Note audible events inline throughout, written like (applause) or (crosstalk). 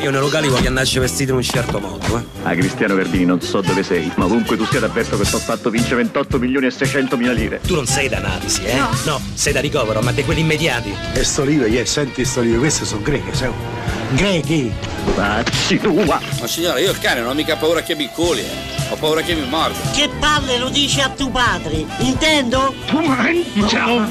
Io nei locali voglio andarci vestito in un certo modo, eh. Ah, Cristiano Verdini, non so dove sei, ma ovunque tu sia t'avverto che sto fatto vince 28 milioni e 600 mila lire. Tu non sei da analisi, eh? No. sei da ricovero, ma di quelli immediati. E sto olive, yeah, senti sto olive, queste sono greche, sai? Grechi! Pazzi tua! Ma signora, io il cane non ho mica paura che mi coli, eh. Ho paura che mi morda. Che palle lo dici a tuo padre, intendo? Tu mangia!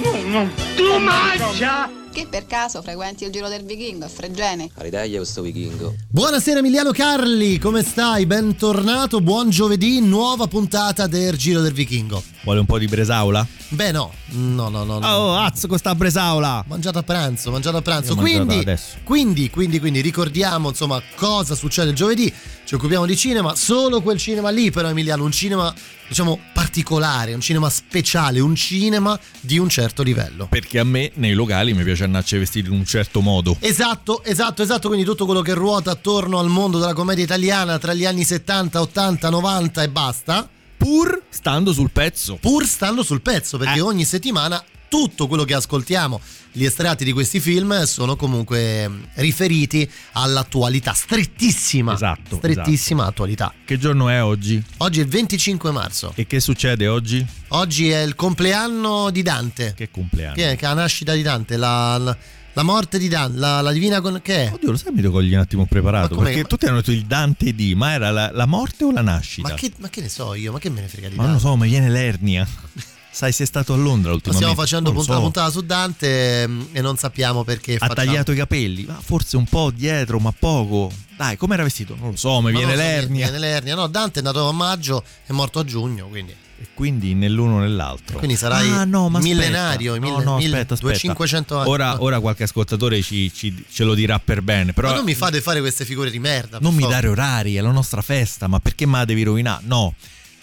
Tu mangia! Che per caso frequenti il giro del vichingo a Fregene? Aridaglia questo vichingo. Buonasera Emiliano Carli, come stai? Bentornato, buon giovedì, nuova puntata del Giro del Vichingo. Vuole un po' di bresaula? Beh no, no, no, no. no. Oh, azzo questa bresaula! Mangiato a pranzo, mangiato a pranzo. Ho mangiato Quindi, quindi, quindi, quindi ricordiamo insomma cosa succede il giovedì. Ci occupiamo di cinema, solo quel cinema lì però Emiliano, un cinema diciamo particolare, un cinema speciale, un cinema di un certo livello. Perché a me nei locali mi piace andarci vestiti in un certo modo. Esatto, esatto, esatto, quindi tutto quello che ruota attorno al mondo della commedia italiana tra gli anni 70, 80, 90 e basta, Pur stando sul pezzo. pur stando sul pezzo, perché Eh. ogni settimana tutto quello che ascoltiamo, gli estratti di questi film sono comunque mm, riferiti all'attualità, strettissima, Esatto, strettissima attualità. Che giorno è oggi? Oggi è il 25 marzo, E che succede oggi? oggi è il compleanno di Dante, Che compleanno. che è, la nascita di Dante, la, la- la morte di Dante, la, la divina con... che è? Oddio, lo sai, mi devo cogliere un attimo preparato. Ma Perché tutti hanno detto il Dante di, ma era la, la morte o la nascita? Ma che, ma che ne so io, ma che me ne frega di Ma non Dante? lo so, mi viene l'ernia. (laughs) Sai, sei stato a Londra Ma ultimamente. Stiamo facendo punta- so. puntata su Dante mm, e non sappiamo perché Ha facciamo. tagliato i capelli, ma forse un po' dietro, ma poco. Dai, com'era vestito? Non lo so, mi viene so, l'ernia. Viene l'ernia. No, Dante è nato a maggio, è morto a giugno, quindi, E quindi nell'uno nell'altro. quindi sarai ah, no, ma millenario, No, mille- no, mille- aspetta, aspetta. 2500 anni. Ora, ora qualche ascoltatore ci, ci- ce lo dirà per bene. Però Ma non mi fate fare queste figure di merda. non mi favore. dare orari, è la nostra festa, ma perché me la devi rovinare? No.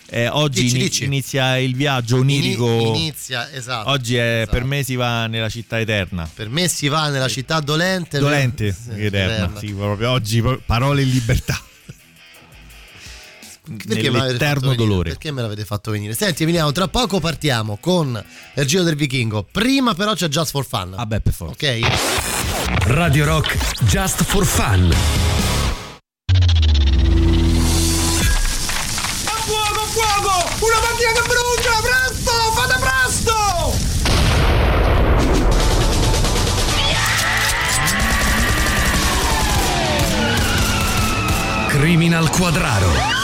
Eh, oggi Dici, dici. inizia il viaggio onirico. Inizia, esatto. oggi è, esatto. per me si va nella città eterna. Per me si va nella città dolente. Dolente, Sì, eterna. Sì, proprio oggi parole in libertà. (laughs) Perché me l'avete fatto Nell'eterno venire? dolore. Perché me l'avete fatto venire? Senti Emiliano, tra poco partiamo con il giro del vichingo. Prima però c'è Just for Fun. Vabbè, per forza. Ok? Radio Rock Just for Fun. Criminal Quadraro.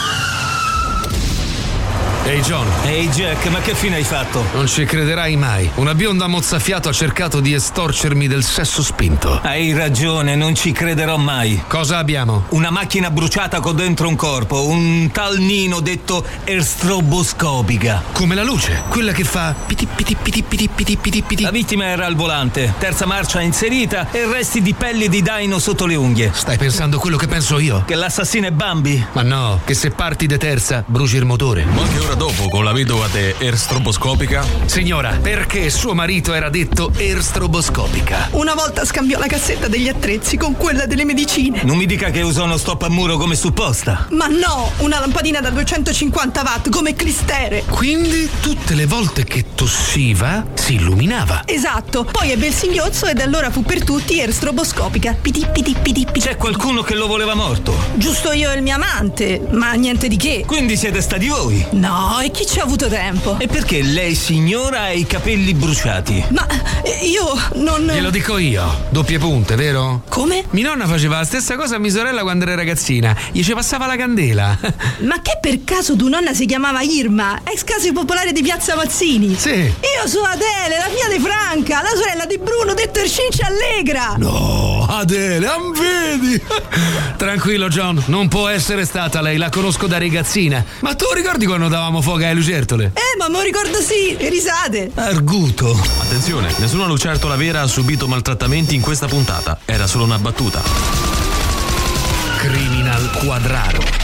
Ehi John, Ehi Jack, ma che fine hai fatto? non ci crederai mai. Una bionda mozzafiato ha cercato di estorcermi del sesso spinto. Hai ragione, non ci crederò mai. Cosa abbiamo? Una macchina bruciata con dentro un corpo, un tal Nino detto erstroboscopica. Come la luce, quella che fa piti piti piti piti piti piti piti. La vittima era al volante, terza marcia inserita e resti di pelle di daino sotto le unghie. Stai pensando quello che penso io? Che l'assassino è Bambi? Ma no, che se parti de terza bruci il motore. Qualche ora dopo, con la vedova de erstroboscopica, Signora, perché suo marito era detto erstroboscopica? Una volta scambiò la cassetta degli attrezzi con quella delle medicine. Non mi dica che usa uno stop a muro come supposta. Ma no, una lampadina da 250 watt come clistere. Quindi tutte le volte che tossiva si illuminava. Esatto, poi ebbe il singhiozzo ed allora fu per tutti erstroboscopica. Piti piti piti piti. C'è qualcuno che lo voleva morto. Giusto io e il mio amante, ma niente di che. Quindi siete stati voi. No, e chi ci ha avuto tempo? E perché lei signora ha i capelli bruciati? Ma eh, io non. Glielo dico io, doppie punte, vero? Come? Mia nonna faceva la stessa cosa a mia sorella quando era ragazzina, gli ci passava la candela. (laughs) Ma che per caso tua nonna si chiamava Irma, ex casa popolare di Piazza Mazzini? Sì. Io sono Adele, la figlia di Franca, la sorella di Bruno, detto Ercincia Allegra. No, Adele, am vedi? (laughs) Tranquillo John, non può essere stata lei, la conosco da ragazzina. Ma tu ricordi quando davamo fuoco alle lucertole? Eh, ma me lo ricordo sì, e risate. Arguto. attenzione, nessuna lucertola vera ha subito maltrattamenti in questa puntata. Era solo una battuta. Criminal Quadraro.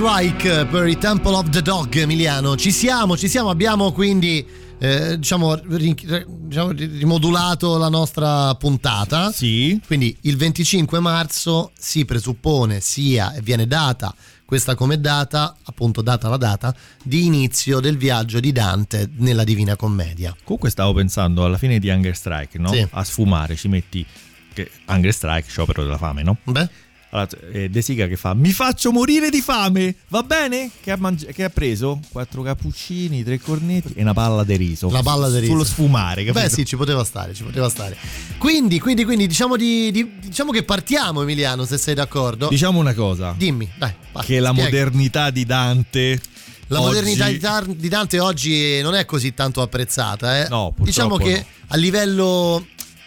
Strike per i Temple of the Dog Emiliano. Ci siamo, ci siamo, abbiamo quindi eh, diciamo, diciamo, rimodulato la nostra puntata. Sì. Quindi il 25 marzo si presuppone sia e viene data questa come data, appunto data la data, di inizio del viaggio di Dante nella Divina Commedia. Comunque stavo pensando alla fine di Hunger Strike, no? Sì. A sfumare ci metti che Hunger Strike, sciopero della fame, no? Beh. Allora, eh, De Sica che fa Mi faccio morire di fame, va bene? Che ha, mangi- che ha preso? Quattro cappuccini, tre cornetti e una palla di riso. La palla di riso. Sullo sfumare, capito? Beh sì, ci poteva stare, ci poteva stare. Quindi, quindi, quindi diciamo, di, di- diciamo che partiamo Emiliano, se sei d'accordo. Diciamo una cosa. Dimmi, dai. vai, che la spiega. modernità di Dante. La oggi- modernità di, Dante oggi non è così tanto apprezzata. Eh? No, diciamo che no. a livello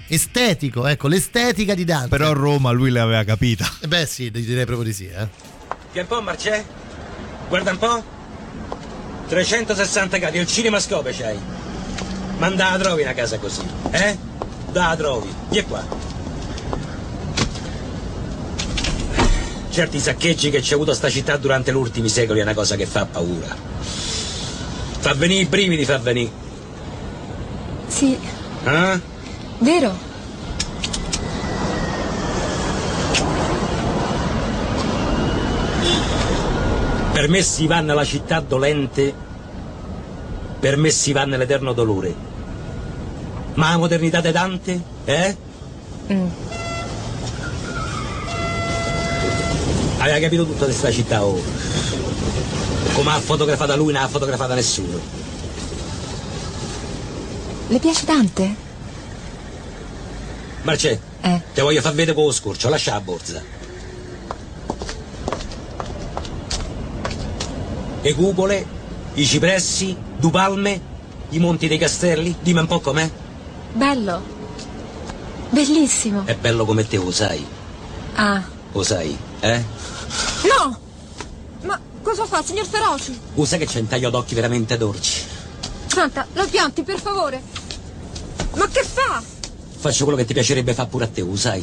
estetico, ecco, l'estetica di Dante. Però a Roma lui l'aveva capita. Eh Beh sì, direi proprio di sì. Eh. Che un po' Marcè? Guarda un po'. 360 gradi, il cinemascope c'hai. Ma da la trovi una casa così, eh? Da la trovi. Vieni qua. Certi saccheggi che c'è avuto sta città durante gli ultimi secoli è una cosa che fa paura. Fa venire i brividi, fa venire. Sì, Eh? Vero? Per me si va nella città dolente, per me si va nell'eterno dolore. Ma la modernità di Dante, eh? Mm. Aveva capito tutta questa città, oh. Come ha fotografata lui, non ha fotografata nessuno. Le piace Dante? Marcè, Eh. ti voglio far vedere con lo scorcio, lascia la borsa. Le cupole, i cipressi, due palme, i monti dei castelli, dimmi un po' com'è. Bello. Bellissimo. È bello come te, lo sai, Ah. lo sai, eh? No! Ma cosa fa, signor Feroci? Lo sai che c'è un taglio d'occhi veramente dolci. Santa, la pianti, per favore. Ma che fa? Faccio quello che ti piacerebbe fare pure a te, lo sai.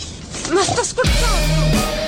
Ma sta scherzando!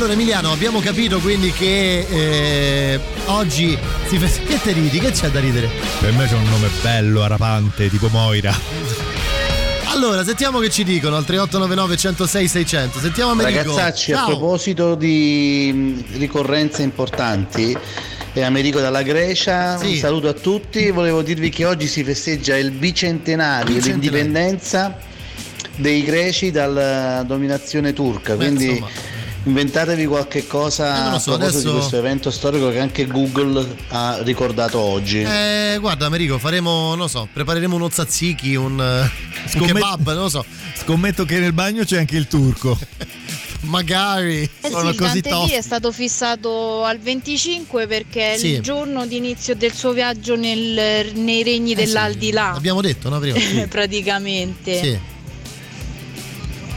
Allora Emiliano, abbiamo capito quindi che eh, oggi si feste... (laughs) Che te ridi? Che c'è da ridere? Per me c'è un nome bello, arapante, tipo Moira. Allora, sentiamo che ci dicono al 3899 106 600. Sentiamo Americo. Ragazzacci, a Ciao. proposito di mh, ricorrenze importanti, è Americo dalla Grecia, Sì. un saluto a tutti, volevo dirvi che oggi si festeggia il bicentenario, Bicentenario. dell'indipendenza dei greci dalla dominazione turca, Beh, quindi insomma. Inventatevi qualche Eh, cosa non lo a so, proposito adesso- di questo evento storico che anche Google ha ricordato oggi. Eh, guarda Americo, faremo, non lo so, prepareremo uno tzatziki, un, eh, un kebab, non lo so. Scommetto che nel bagno c'è anche il turco. (laughs) Magari. Eh sono sì, il così tosti. È stato fissato al 25 perché è Sì. il giorno di inizio del suo viaggio nel- nei regni Eh sì, dell'aldilà. Abbiamo detto, no, prima? (laughs) Sì. praticamente. Sì.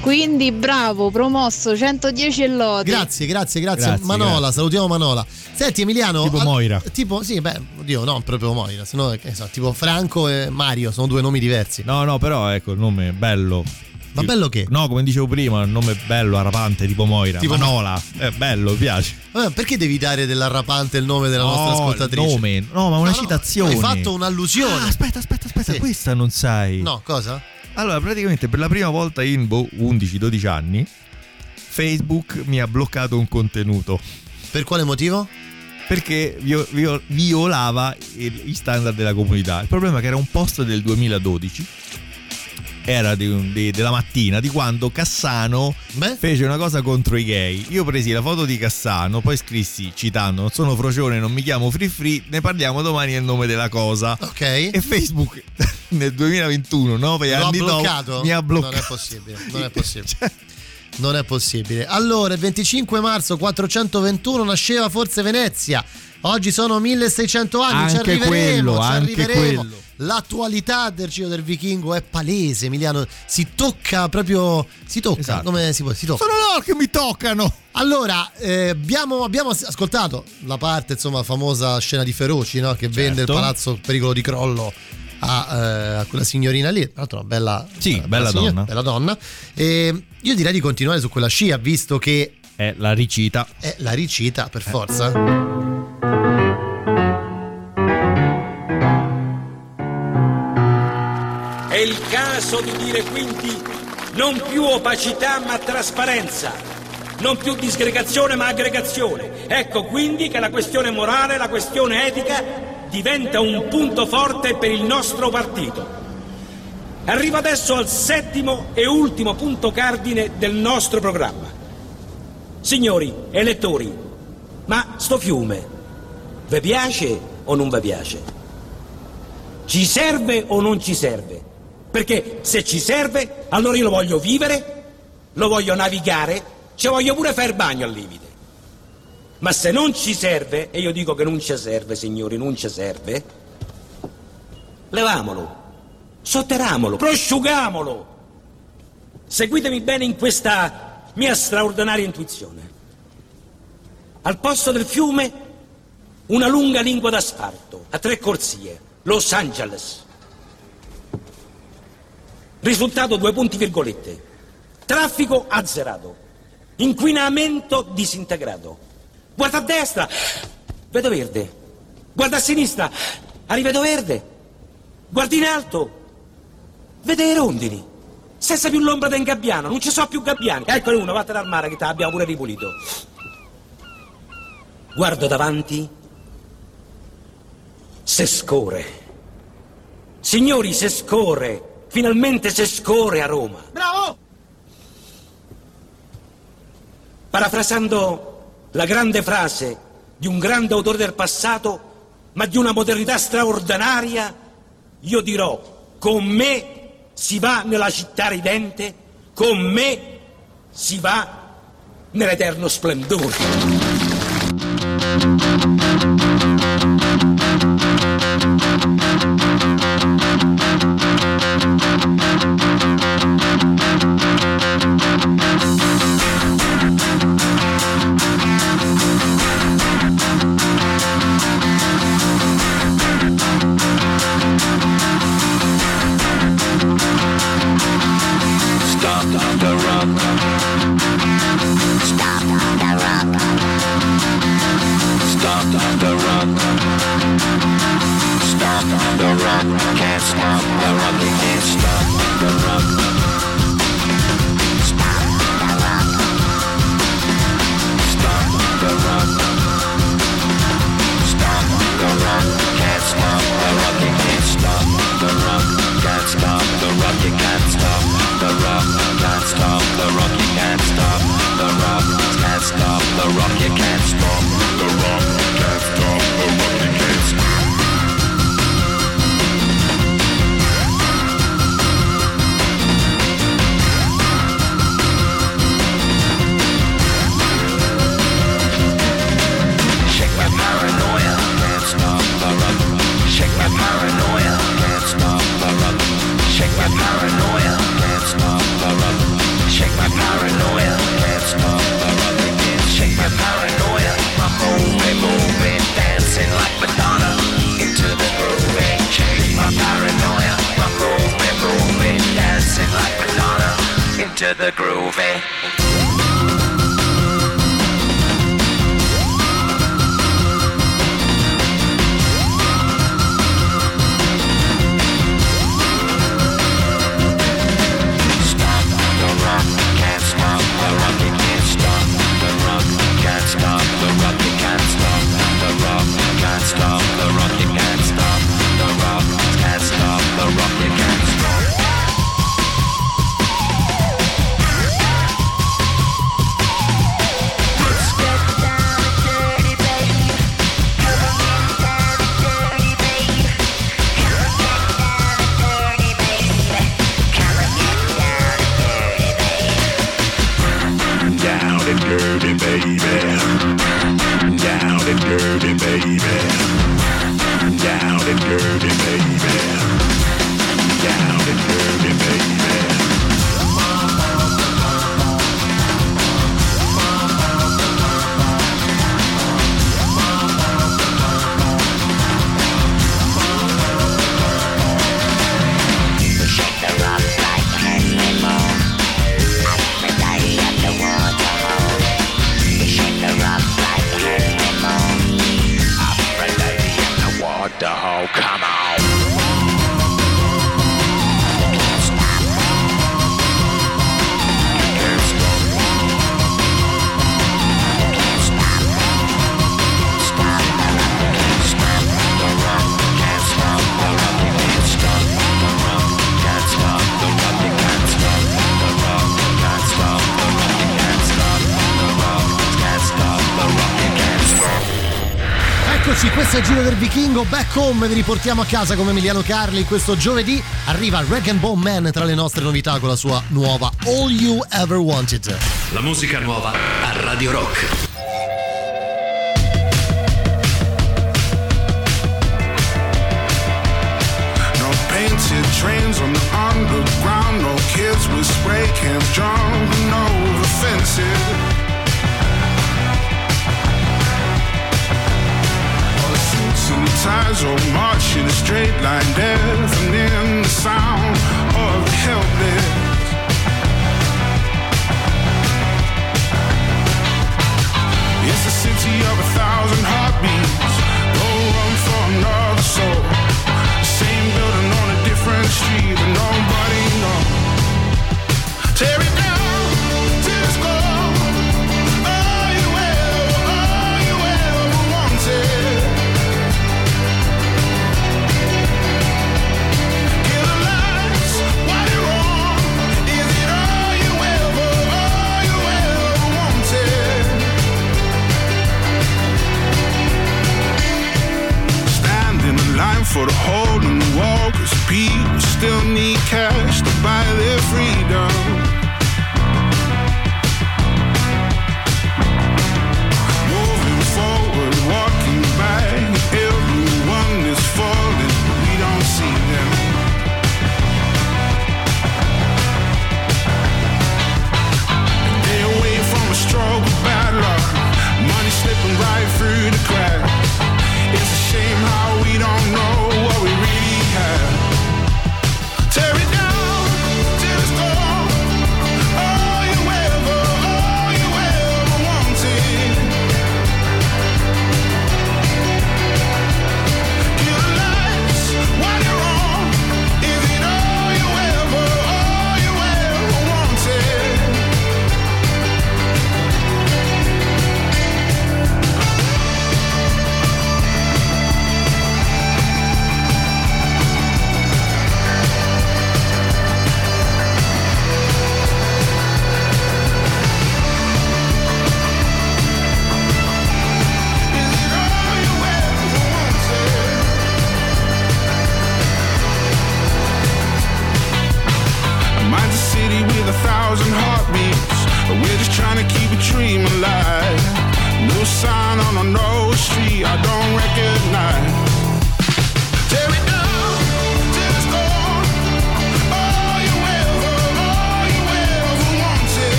Quindi bravo, promosso 110 e lode. Grazie, grazie, grazie. Grazie, Manola, grazie. salutiamo Manola. Senti Emiliano. Tipo al- Moira. Tipo, sì, beh, oddio, no, proprio Moira, sennò, che so, tipo Franco e Mario, sono due nomi diversi. No, no, però ecco il nome è bello. Ma bello che? No, come dicevo prima, il nome è bello, arrapante, tipo Moira. Tipo- Manola. È bello, mi piace. Vabbè, perché devi dare dell'arrapante il nome della nostra No, ascoltatrice? il nome. No, ma una No, no, citazione. Hai fatto un'allusione. Ah, aspetta, aspetta, aspetta, Sì. questa non sai. No, cosa? Allora, praticamente per la prima volta in boh, 11-12 anni Facebook mi ha bloccato un contenuto. Per quale motivo? Perché vio- vio- violava gli standard della comunità. Il problema è che era un post del 2012. Era di di- della mattina di quando Cassano fece una cosa contro i gay. Io presi la foto di Cassano, poi scrissi citando: Non sono Frocione, non mi chiamo Free Free, ne parliamo domani il nome della cosa. Ok. E Facebook (laughs) nel 2021, 9 Lo ha anni dopo, mi ha bloccato. Non è possibile, non è (laughs) possibile. Non è possibile. Allora, il 25 marzo 421 nasceva forse Venezia. Oggi sono 1600 anni, ci Anche arriveremo, quello, ci anche arriveremo. quello. L'attualità del Ciro del Vichingo è palese, Emiliano. Si tocca proprio. Si tocca. Esatto. Come si può? Si tocca. Sono loro che mi toccano. Allora, eh, abbiamo, abbiamo ascoltato la parte, insomma, famosa scena di Feroci, no? Che vende il Certo. palazzo pericolo di crollo a, eh, a quella signorina lì. Tra l'altro, una bella, Sì, una bella signora- donna. Bella donna. E io direi di continuare su quella scia, visto che È la ricita. è la ricita, per forza. Caso di dire quindi non più opacità ma trasparenza, non più disgregazione ma aggregazione. Ecco quindi che la questione morale, la questione etica diventa un punto forte per il nostro partito. Arrivo adesso al settimo e ultimo punto cardine del nostro programma. Signori elettori, ma sto fiume, vi piace o non vi piace? Ci serve o non ci serve? Perché se ci serve, allora io lo voglio vivere, lo voglio navigare, ci voglio pure fare bagno al limite. Ma se non ci serve, e io dico che non ci serve, signori, non ci serve, levamolo, sotterramolo, prosciugamolo. Seguitemi bene in questa mia straordinaria intuizione. Al posto del fiume, una lunga lingua d'asfalto, a tre corsie, Los Angeles. Risultato due punti virgolette. Traffico azzerato. Inquinamento disintegrato. Guarda a destra, vedo verde. Guarda a sinistra, rivedo verde. Guarda in alto, vede le rondini. Senza più l'ombra del gabbiano, non ci sono più gabbiani. Eccone uno, vattene al mare che te l'abbiamo pure ripulito. Guardo davanti, se scorre. Signori, se scorre. Finalmente se scorre a Roma. Bravo! Parafrasando la grande frase di un grande autore del passato, ma di una modernità straordinaria, io dirò, con me si va nella città ridente, con me si va nell'eterno splendore. Go Back Home vi riportiamo a casa come Emiliano Carli questo giovedì. Arriva Rag and Bone Man tra le nostre novità con la sua nuova All You Ever Wanted. La musica nuova a Radio Rock. No painted trains on the underground, no kids with spray cans drawn over fences. ties all march in a straight line, deafening the sound of the helpless. It's a city of a thousand heartbeats, no room for another soul. Same building on a different street, but nobody knows. Terry. for the whole new world, cause people still need cash to buy their freedom.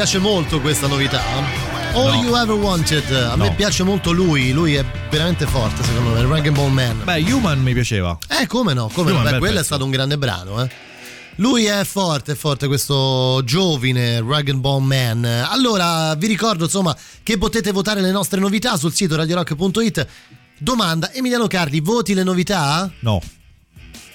Piace molto questa novità? All No. You Ever Wanted. A me No. piace molto lui, lui è veramente forte secondo me, il Rag and Bone Man. Beh, Human mi piaceva. Eh, come no, come no. Human, Beh, bel quello è pezzo. stato un grande brano, eh. Lui è forte, è forte questo giovine Rag Bone Man. Allora, vi ricordo insomma che potete votare le nostre novità sul sito radiorock.it. Domanda, Emiliano Carli, voti le novità? No.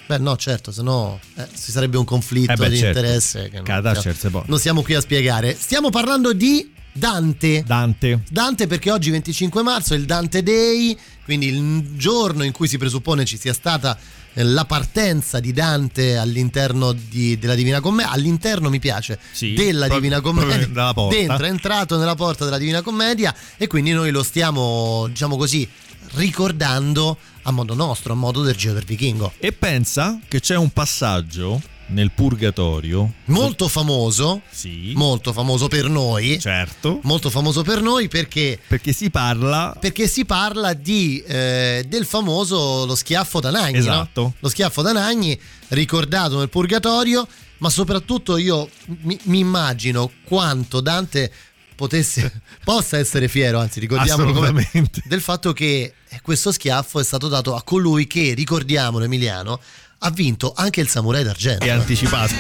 Beh, no, certo, se no eh, ci sarebbe un conflitto Eh beh, di certo. interesse. Che non, Cada certo, non siamo qui a spiegare. Stiamo parlando di Dante. Dante. Dante perché oggi 25 marzo è il Dante Day, quindi il giorno in cui si presuppone ci sia stata eh, la partenza di Dante all'interno di- della Divina Commedia, all'interno mi piace, Sì, della proprio- Divina Commedia, dentro, è entrato nella porta della Divina Commedia e quindi noi lo stiamo, diciamo così, ricordando a modo nostro, a modo del Geo del Vichingo. E pensa che c'è un passaggio nel purgatorio. Molto famoso, Sì. molto famoso per noi, Certo. molto famoso per noi perché Perché si parla. perché si parla di, eh, del famoso lo schiaffo d'Anagni, no? Esatto. lo schiaffo d'Anagni ricordato nel purgatorio, ma soprattutto io mi, mi immagino quanto Dante potesse, (laughs) possa essere fiero, anzi ricordiamolo come- Assolutamente. del fatto che questo schiaffo è stato dato a colui che, ricordiamolo Emiliano, ha vinto anche il Samurai d'Argento. È anticipato.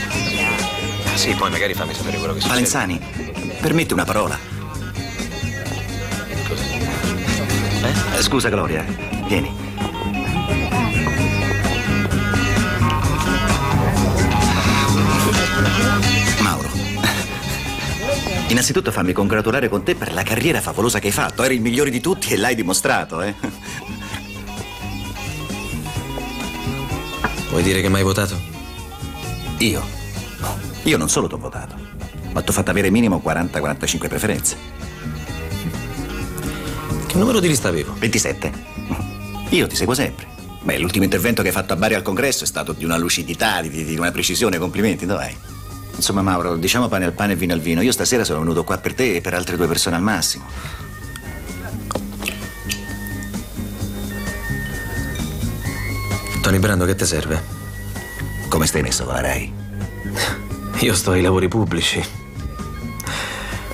Sì, poi magari fammi sapere quello che succede. Valenzani, permetti una parola. Eh, Scusa Gloria, vieni. Innanzitutto fammi congratulare con te per la carriera favolosa che hai fatto. Eri il migliore di tutti e l'hai dimostrato, eh. Vuoi dire che mi hai votato? Io? Io non solo ti ho votato, ma ti ho fatto avere minimo 40-45 preferenze. Che numero di lista avevo? 27. Io ti seguo sempre. Beh, l'ultimo intervento che hai fatto a Bari al congresso è stato di una lucidità, di, di una precisione, complimenti, dov'è? Insomma, Mauro, diciamo pane al pane e vino al vino. Io stasera sono venuto qua per te e per altre due persone al massimo. Tony Brando, che ti serve? Come stai messo con la Rai? Io sto ai lavori pubblici.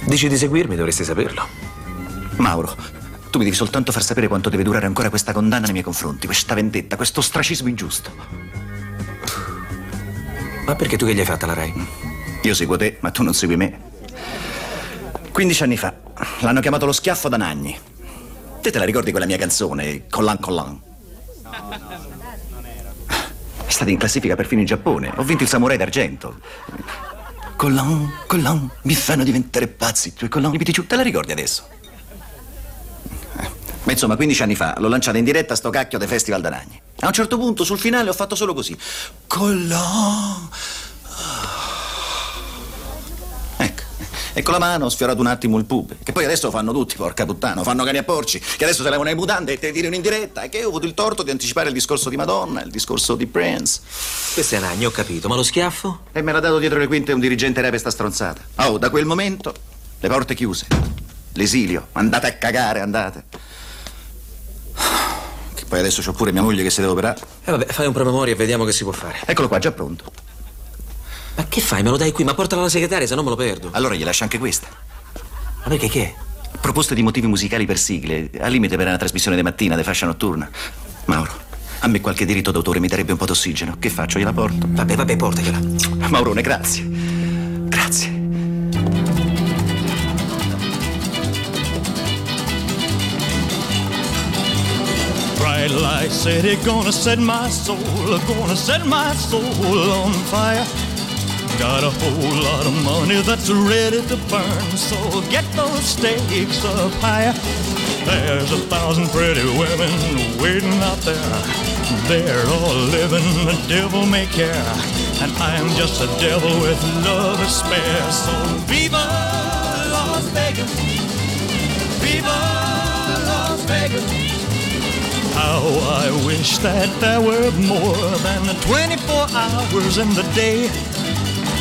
Dici di seguirmi, dovresti saperlo. Mauro, tu mi devi soltanto far sapere quanto deve durare ancora questa condanna nei miei confronti, questa vendetta, questo ostracismo ingiusto. Ma perché tu che gli hai fatta la Rai? Io seguo te, ma tu non segui me. 15 anni fa l'hanno chiamato lo schiaffo da Nagni. Te te la ricordi quella mia canzone, Collan Collan? È stata in classifica perfino in Giappone. Ho vinto il Samurai d'argento. Collan, Collan, mi fanno diventare pazzi i tuoi collan. Ripeti giù, te la ricordi adesso? Eh, Ma insomma, 15 anni fa l'ho lanciata in diretta a sto cacchio dei Festival da Nagni. A un certo punto, sul finale, ho fatto solo così. Collan. Ecco. E con la mano ho sfiorato un attimo il pube. Che poi adesso lo fanno tutti, porca puttana. Fanno cani a porci. Che adesso se levano le mutande e te tirano in diretta. E che io ho avuto il torto di anticipare il discorso di Madonna, il discorso di Prince. Questo è Nagni, ho capito, ma lo schiaffo? E me l'ha dato dietro le quinte un dirigente rap sta stronzata. Oh, da quel momento le porte chiuse. L'esilio. Andate a cagare, andate. Che poi adesso c'ho pure mia moglie che si deve operare. E vabbè, fai un promemoria e vediamo che si può fare. Eccolo qua, già pronto. Ma che fai? Me lo dai qui? Ma portalo alla segretaria, se no me lo perdo. Allora gli lascio anche questa. Ma perché che è? Proposte di motivi musicali per sigle, al limite per una trasmissione di mattina, di fascia notturna. Mauro, a me qualche diritto d'autore mi darebbe un po' d'ossigeno. Che faccio? Gliela porto? Vabbè, vabbè, portagliela. Maurone, grazie. Grazie. Bright light city, gonna set my soul, gonna set my soul on fire. Got a whole lot of money that's ready to burn, so get those stakes up higher. There's a thousand pretty women waiting out there. They're all living the devil may care, and I'm just a devil with love to spare. So viva Las Vegas, viva Las Vegas. How I wish that there were more than 24 hours in the day.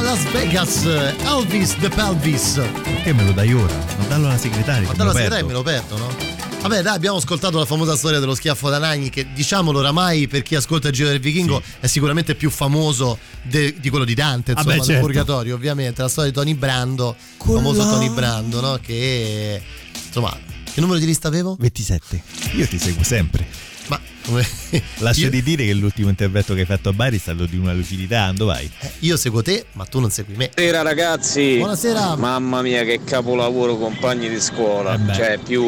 Las Vegas, Elvis the Pelvis. Che me lo dai ora? Non dallo alla segretaria. Ma che dalla me lo segretaria me perdo. lo perdo, no? Vabbè, dai, abbiamo ascoltato la famosa storia dello schiaffo da Nagni, che diciamolo oramai per chi ascolta il Giro del Vichingo è sicuramente più famoso de- di quello di Dante, insomma, Vabbè, del certo. Purgatorio, ovviamente. La storia di Tony Brando, il famoso Tony Brando, no? Che insomma, che numero di lista avevo? 27. Io ti seguo sempre. Ma come? (laughs) Lascia Io- di dire che l'ultimo intervento che hai fatto a Bari è stato di una lucidità. Ando vai. Io seguo te, ma tu non segui me. Buonasera ragazzi. Buonasera. Mamma mia che capolavoro compagni di scuola. Eh cioè più,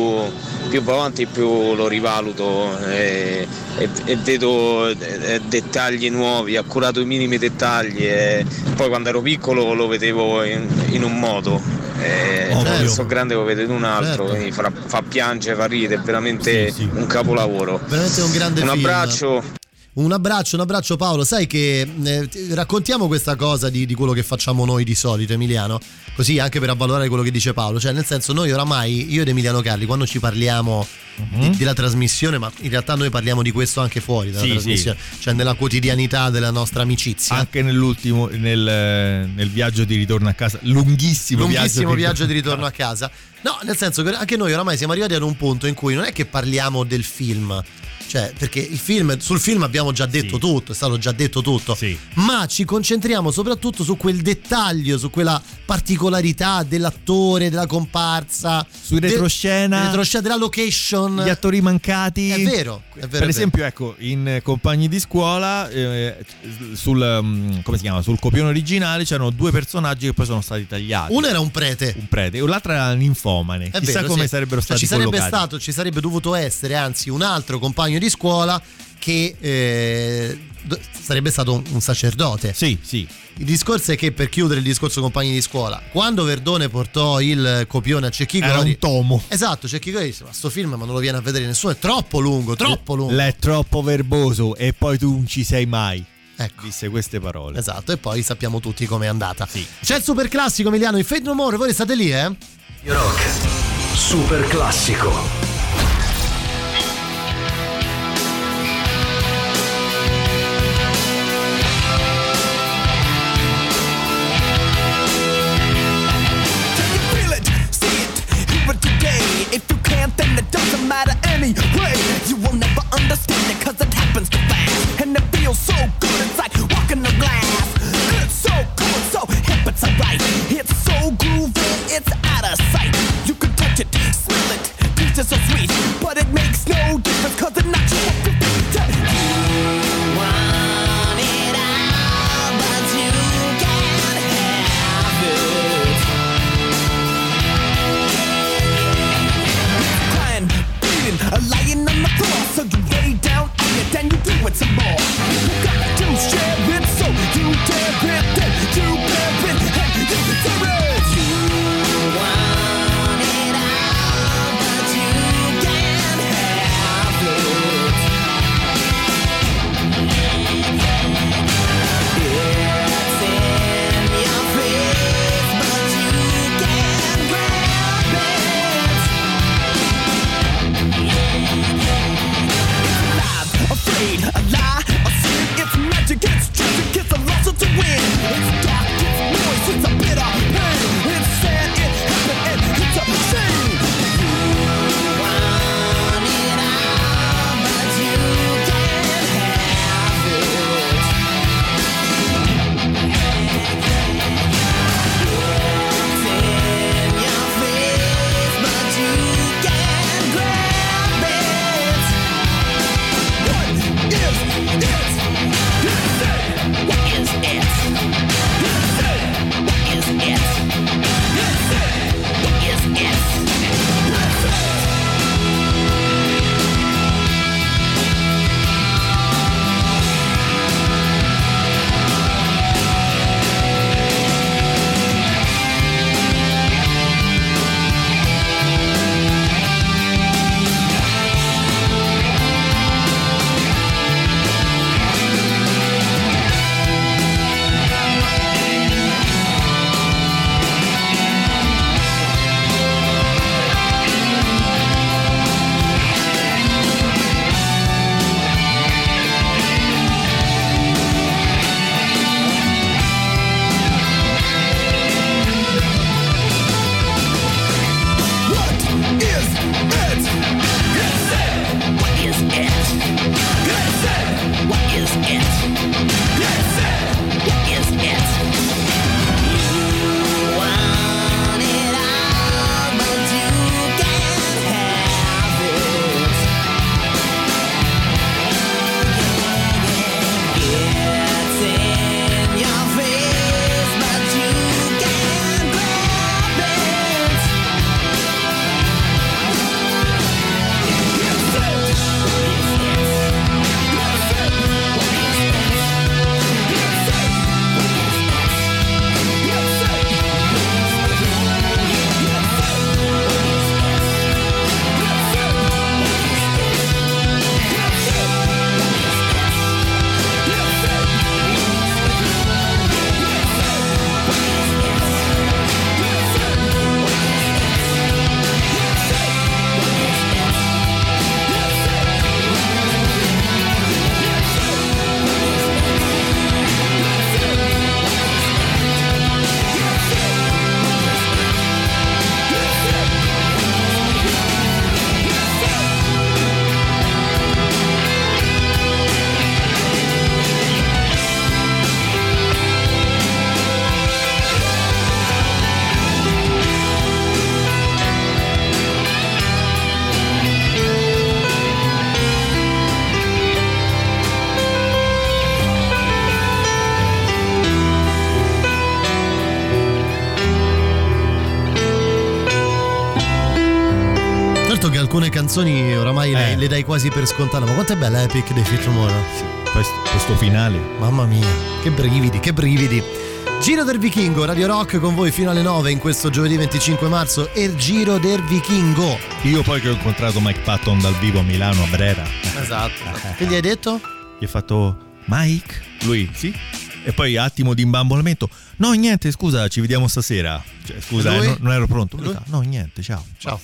più va avanti più lo rivaluto e, e- e vedo eh, dettagli nuovi, ha curato i minimi dettagli e poi quando ero piccolo lo vedevo in, in un modo. E adesso sono grande lo vedo in un altro, Certo. quindi fa, fa piangere, fa ridere, è veramente un capolavoro. Veramente un grande Un film. abbraccio. Un abbraccio, un abbraccio Paolo. Sai che eh, ti- raccontiamo questa cosa di, di quello che facciamo noi di solito, Emiliano. Così anche per avvalorare quello che dice Paolo. Cioè, nel senso, noi oramai, io ed Emiliano Carli, quando ci parliamo di- della trasmissione, ma in realtà noi parliamo di questo anche fuori dalla Sì, trasmissione, cioè nella quotidianità della nostra amicizia. Anche nell'ultimo, nel, nel viaggio di ritorno a casa, lunghissimo, lunghissimo viaggio di ritorno ritorno a casa. No, nel senso che anche noi oramai siamo arrivati ad un punto in cui non è che parliamo del film. Cioè, perché il film, sul film abbiamo già detto tutto, è stato già detto tutto. Ma ci concentriamo soprattutto su quel dettaglio, su quella particolarità dell'attore, della comparsa, Sui retroscena. del retroscena, della location. Gli attori mancati. È vero, è vero. è per vero. esempio, ecco, in Compagni di scuola, eh, sul, mm, come si chiama? sul copione originale c'erano due personaggi che poi sono stati tagliati. Uno era un prete. Un prete, e l'altro era un infomane. È Chissà vero, come sì. sarebbero Cioè, stati ci sarebbe collocati. stato, ci sarebbe dovuto essere, anzi, un altro compagno di scuola che eh, sarebbe stato un, sacerdote. Sì, sì. Il discorso è che per chiudere il discorso compagni di scuola, quando Verdone portò il copione a Cecchi Era un tomo. Esatto, Cecchi Gori disse: Ma sto film ma non lo viene a vedere nessuno, è troppo lungo, troppo lungo. L'è troppo verboso e poi tu non ci sei mai. Ecco. Disse queste parole. Esatto, e poi sappiamo tutti com'è andata. C'è il super classico Emiliano in Fate No More, voi state lì, eh? Rock. Super classico. If you can't, then it doesn't matter anyway. You will never understand it cause it happens too fast. And it feels so good, it's like walking the glass. It's so cool, so hip, it's alright. It's so groovy, it's out of sight. You can touch it, smell it, taste it sweet. Canzoni oramai le, Eh. le dai quasi per scontate, ma quanto è bella Epic dei Fit Tomorrow? Questo, questo finale. Mamma mia, che brividi, che brividi. Giro del Vichingo, Radio Rock con voi fino alle 9 in questo giovedì 25 marzo e il Giro del Vichingo. Io poi che ho incontrato Mike Patton dal vivo a Milano, a Brera. Esatto. (laughs) Che gli hai detto? Gli ho fatto Mike? Lui, sì. E poi attimo di imbambolamento. No, niente, scusa, ci vediamo stasera. Cioè, scusa, eh, non, non ero pronto. Lui no, niente, ciao. Ciao.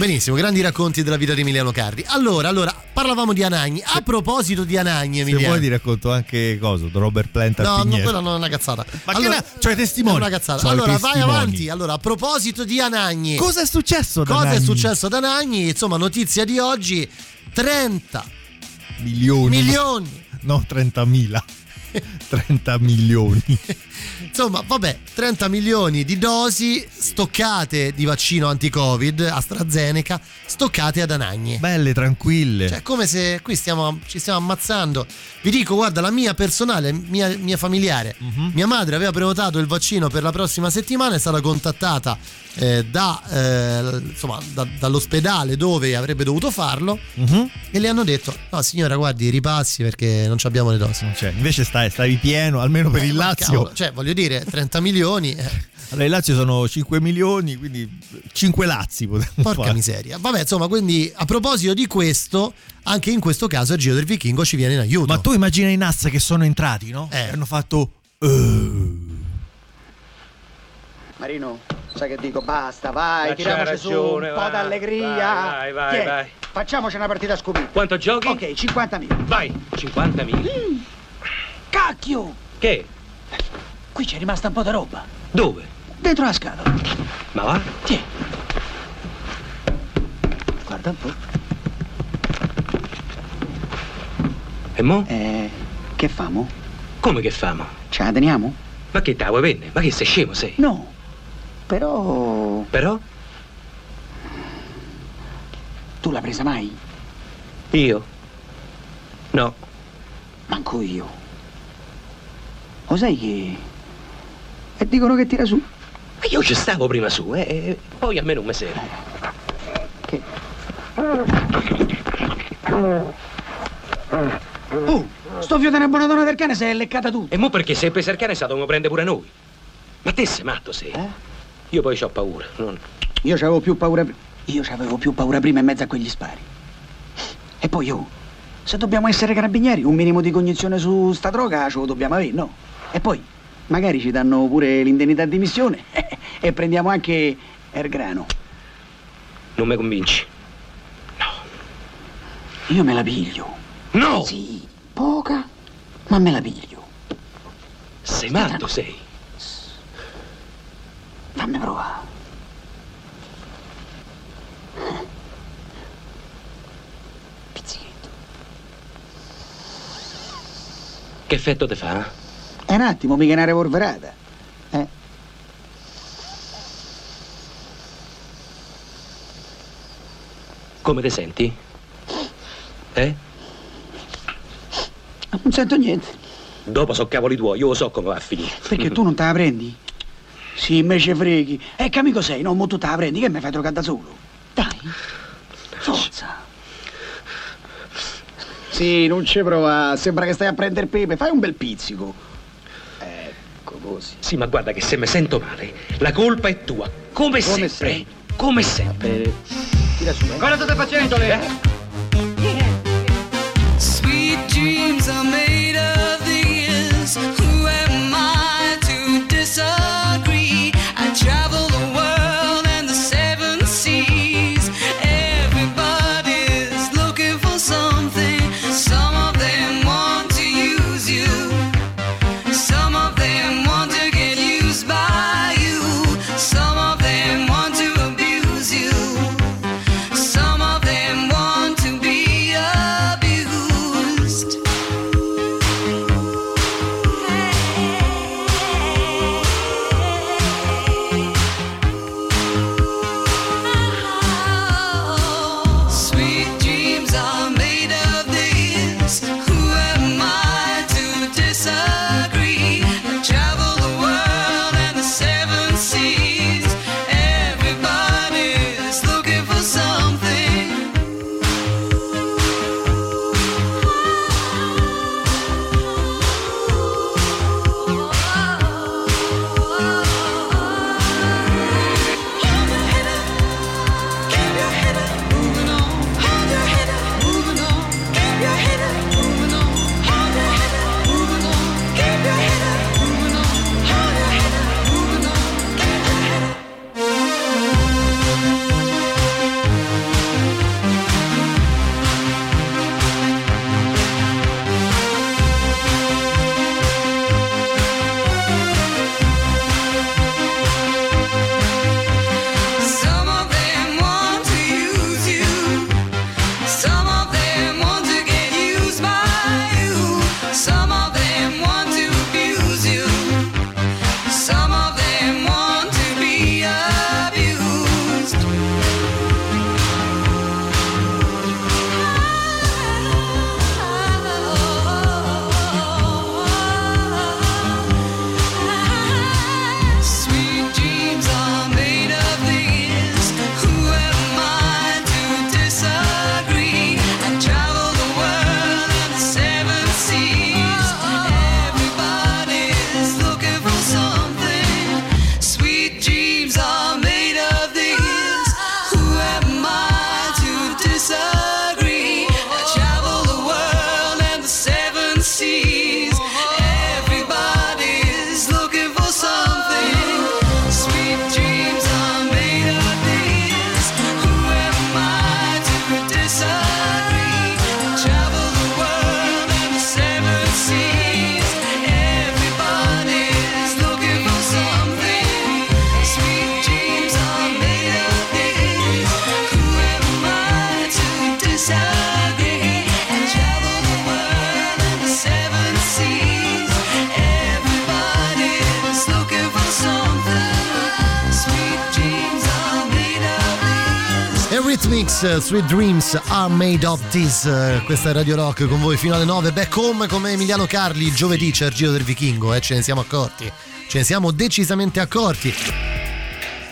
Benissimo, grandi racconti della vita di Emiliano Cardi. Allora, allora, parlavamo di Anagni. A proposito di Anagni, Se Emiliano. vuoi ti racconto anche cosa, Robert Plant a No, no, quella non è una cazzata. Ma che ne- cioè, testimoni. È una cazzata. Sono allora, testimoni. vai avanti. Allora, a proposito di Anagni. Cosa è successo Cosa è successo ad Anagni? Insomma, notizia di oggi: 30 Milioni. milioni. No, 30.000. 30 milioni. Insomma, vabbè, 30 milioni di dosi stoccate di vaccino anti-Covid AstraZeneca stoccate ad Anagni. Belle, tranquille. Cioè, come se qui stiamo, ci stiamo ammazzando. Vi dico, guarda, la mia personale, mia, mia familiare, Mhm. mia madre aveva prenotato il vaccino per la prossima settimana, è stata contattata eh, da, eh, insomma, da- dall'ospedale dove avrebbe dovuto farlo Mhm. e le hanno detto, no signora, guardi, ripassi perché non ci abbiamo le dosi. Cioè, invece stai, stavi pieno, almeno per il Ma Lazio. cavolo, cioè, voglio dire, 30 milioni... eh. Allora, il Lazio sono 5 milioni, quindi 5 Lazzi potremmo Porca fare. miseria. Vabbè, insomma, quindi a proposito di questo, anche in questo caso il Giro del Vichingo ci viene in aiuto. Ma tu immagina i Naz che sono entrati, no? Eh. Hanno fatto... "Eh". Marino, sai che dico? Basta, vai, Ma tiriamoci c'hai su ragione, un po' vai, d'allegria. vai, vai, vai, vai. Facciamoci una partita a scubito. Quanto giochi? Ok, 50.000. Vai, 50.000. Cacchio! Che? Qui c'è rimasta un po' di roba. Dove? Dentro la scatola. Ma va? Tieni. Guarda un po'. E mo? Eh, che famo? Come che famo? Ce la teniamo? Ma che te la vuoi prendere? Ma che sei scemo sei? No. Però... Però? Tu l'hai presa mai? Io? No. Manco io. Lo sai che... E dicono che tira su. Ma io ci stavo prima su, eh, e poi a me non mi serve. Oh, sto fio della buonadonna del cane si è leccata tutta. E mo perché se per cercare stato come prende pure noi? Ma te sei matto sei? Io poi ho paura. non- Io c'avevo più paura. Io c'avevo più paura prima in mezzo a quegli spari. E poi oh, se dobbiamo essere carabinieri, un minimo di cognizione su sta droga ce lo dobbiamo avere, no? E poi magari ci danno pure l'indennità di missione (laughs) e prendiamo anche il grano. Non mi convinci. Io me la piglio. No! Sì, poca, ma me la piglio. Sei matto sei? Fammi provare. Pizzichetto. Che effetto te fa? È un attimo, mica una revolverata. Eh? Come te senti? Eh? Non sento niente. Dopo so cavoli tuoi, io lo so come va a finire. Perché tu non te la prendi? Sì, invece freghi. E che amico sei? No, mo tu te la prendi, che mi fai giocare da solo? Dai. Forza. Sì, non ci prova. Sembra che stai a prendere pepe. Fai un bel pizzico. Ecco così. Sì, ma guarda che se mi sento male, la colpa è tua. Come, Come sempre. Come sempre. Tira su, eh. Cosa state facendo, lei? Sweet Sweet Dreams are made of this. Eh, Questa è Radio Rock con voi fino alle 9. Back home come Emiliano Carli. Giovedì c'è il Giro del Vichingo, eh, ce ne siamo accorti. Ce ne siamo decisamente accorti.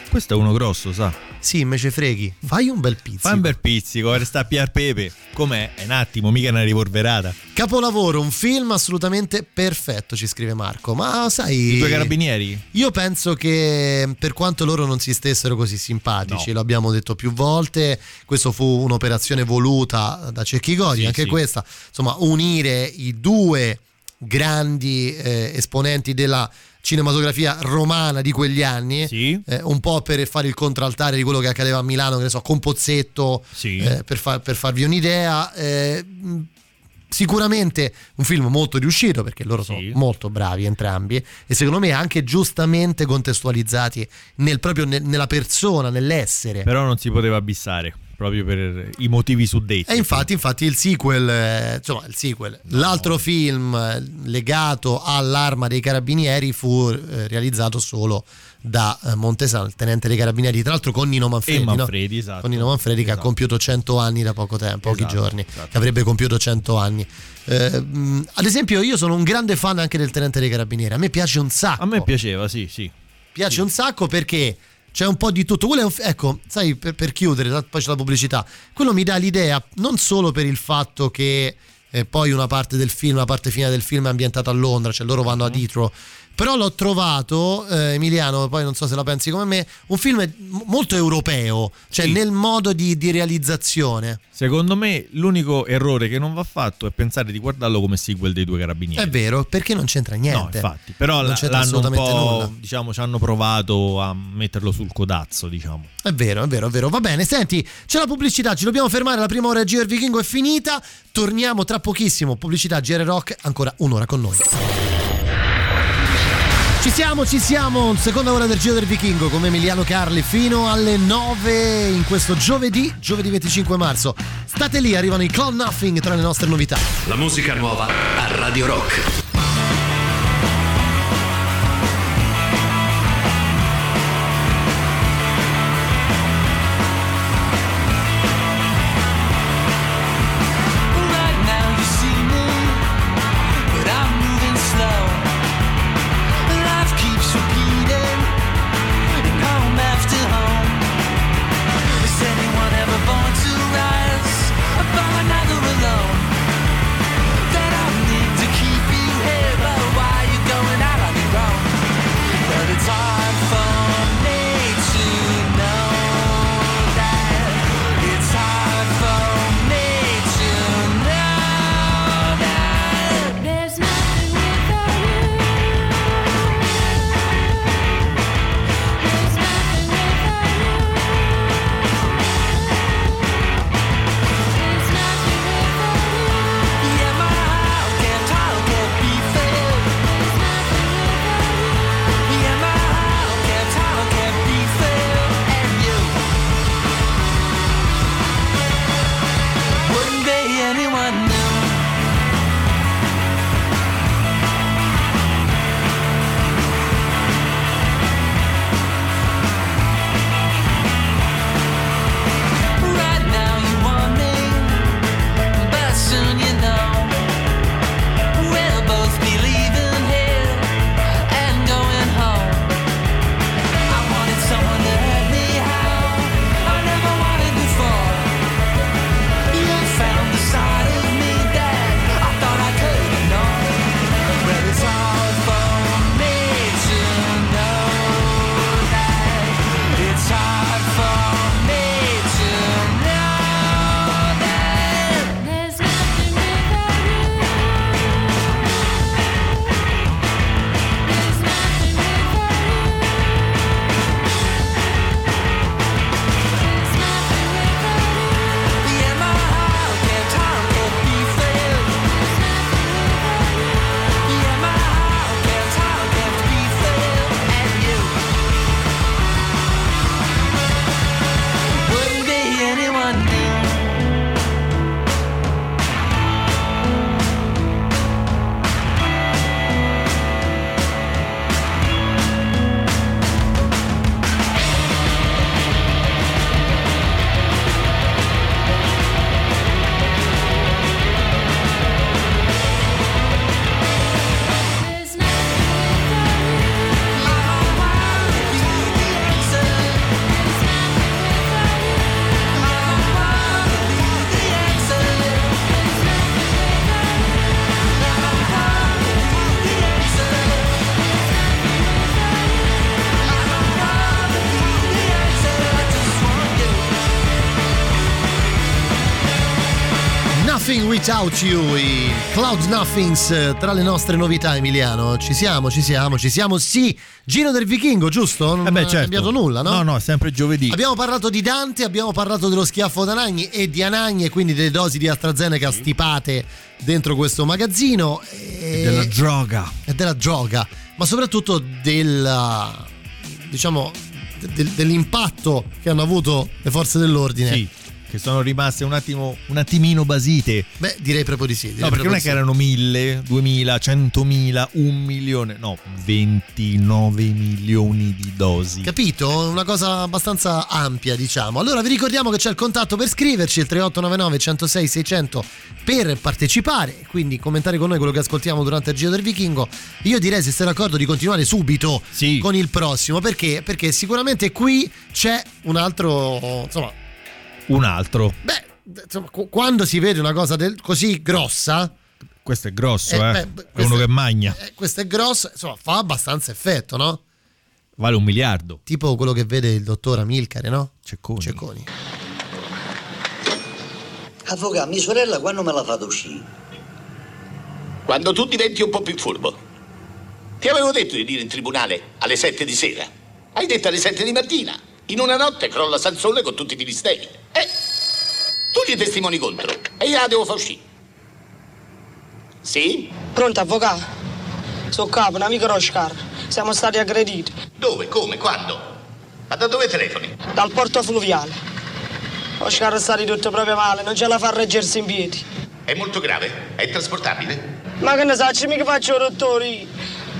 Questo è uno grosso, sa. Sì, invece freghi. Fai un bel pizzico. Fai un bel pizzico, resta a piar pepe. Com'è? È un attimo, mica una rivolverata. Capolavoro, un film assolutamente perfetto, ci scrive Marco. Ma sai. I due carabinieri? Io penso che per quanto loro non si stessero così simpatici, No. lo abbiamo detto più volte, questo fu un'operazione voluta da Cecchi Godi, Sì, anche sì. questa, insomma, unire i due grandi eh, esponenti della cinematografia romana di quegli anni, eh, un po' per fare il contraltare di quello che accadeva a Milano, che ne so, con Pozzetto, Sì. eh, per, far- per farvi un'idea. eh, Sicuramente un film molto riuscito perché loro sono molto bravi entrambi e secondo me anche giustamente contestualizzati nel, proprio nel- nella persona, nell'essere. Però non si poteva abissare, proprio per i motivi suddetti. E infatti, infatti il sequel, eh, insomma il sequel, l'altro film eh, legato all'arma dei carabinieri fu eh, realizzato solo da eh, Montesano, il tenente dei carabinieri, tra l'altro con Nino Manfredi. E no? Manfredi, esatto. Con Nino Manfredi che ha Esatto. compiuto 100 anni da poco tempo, pochi Esatto, giorni, esatto. che avrebbe compiuto 100 anni. Eh, mh, ad esempio io sono un grande fan anche del tenente dei carabinieri, a me piace un sacco. A me piaceva, sì, sì. piace un sacco perché c'è un po' di tutto. Quello è un ecco, sai, per, per chiudere, poi c'è la pubblicità. Quello mi dà l'idea non solo per il fatto che eh, poi una parte del film, la parte finale del film è ambientata a Londra, cioè loro vanno a Heathrow. Però l'ho trovato, eh, Emiliano, poi non so se la pensi come me, un film molto europeo, cioè Sì. nel modo di, di realizzazione. Secondo me l'unico errore che non va fatto è pensare di guardarlo come sequel dei due carabinieri. È vero, perché non c'entra niente. No, infatti, però non c'entra l'hanno un po', nulla. diciamo, ci hanno provato a metterlo sul codazzo, diciamo. È vero, è vero, è vero. Va bene, senti, c'è la pubblicità, ci dobbiamo fermare, la prima ora Giro del Vichingo è finita. Torniamo tra pochissimo. Pubblicità GR Rock, ancora un'ora con noi. Ci siamo, ci siamo, seconda ora del Giro del Vichingo con Emiliano Carli fino alle 9 in questo giovedì, giovedì 25 marzo. State lì, arrivano i Clown Nothing tra le nostre novità. La musica nuova a Radio Rock. Without You, i Cloud Nothings eh, tra le nostre novità Emiliano. Ci siamo, ci siamo, ci siamo. Sì, Gino del Vichingo, giusto? Non Eh beh, è certo. cambiato nulla, no? No, no, sempre giovedì. Abbiamo parlato di Dante, abbiamo parlato dello schiaffo d'Anagni e di Anagni e quindi delle dosi di AstraZeneca stipate dentro questo magazzino. E Della droga. e della droga, ma soprattutto del diciamo del- dell'impatto che hanno avuto le forze dell'ordine. Sì, che sono rimaste un attimo, un attimino basite. Beh, direi proprio di sì. No, perché non è che sì. erano mille, duemila, centomila, un milione, no, 29 milioni di dosi. Capito? Una cosa abbastanza ampia, diciamo. Allora vi ricordiamo che c'è il contatto per scriverci, il 3899 106 600 per partecipare, quindi commentare con noi quello che ascoltiamo durante il Giro del Vichingo. Io direi, se sei d'accordo, di continuare subito con il prossimo, perché? Perché sicuramente qui c'è un altro, insomma, Un altro. beh, insomma, qu- quando si vede una cosa del- così grossa, Questo è grosso, Eh, eh. beh, è uno è- che magna. eh, questo è grosso, insomma, fa abbastanza effetto, no? Vale un miliardo. Tipo quello che vede il dottor Amilcare, no? Cecconi. Cecconi. Avvocato, mia sorella quando me la fate uscire? Quando tu diventi un po' più furbo. Ti avevo detto di dire in tribunale alle 7 di sera. Hai detto alle 7 di mattina. In una notte crolla Sansone con tutti i filistei. Eh, tu gli testimoni contro e io la devo far uscire. Sì? Pronto, avvocato? Sono capo, un amico Roscar. Siamo stati aggrediti. Dove? Come? Quando? Ma da dove telefoni? Dal porto fluviale. Oscar è stato tutto proprio male, non ce la fa reggersi in piedi. È molto grave? È trasportabile? Ma che ne sa, c'è mica faccio il dottore.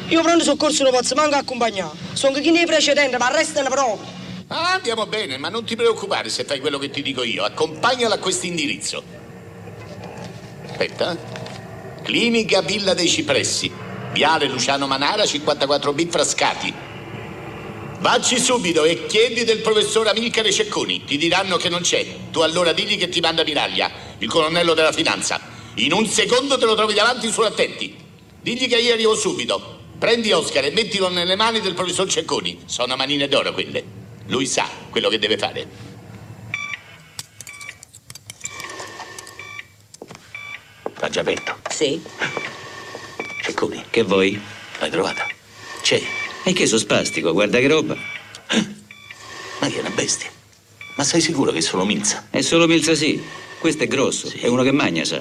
Io pronto soccorso non posso manco accompagnare. Sono chi nei precedenti, ma restano proprio. Ah, andiamo bene, ma non ti preoccupare se fai quello che ti dico io. Accompagnala a questo indirizzo. Aspetta. Clinica Villa dei Cipressi. Viale Luciano Manara, 54B Frascati. Vacci subito e chiedi del professor Amilcare Cecconi. Ti diranno che non c'è. Tu allora digli che ti manda Miraglia, il colonnello della finanza. In un secondo te lo trovi davanti su attenti. Digli che io arrivo subito. Prendi Oscar e mettilo nelle mani del professor Cecconi. Sono manine d'oro quelle. Lui sa quello che deve fare. L'ha già aperto? Sì. Cecconi, Che vuoi? l'hai trovata? C'è. E che sono spastico, guarda che roba. Ma che è una bestia. Ma sei sicuro che è solo Milza? È solo Milza sì. Questo è grosso, è uno che magna, sa.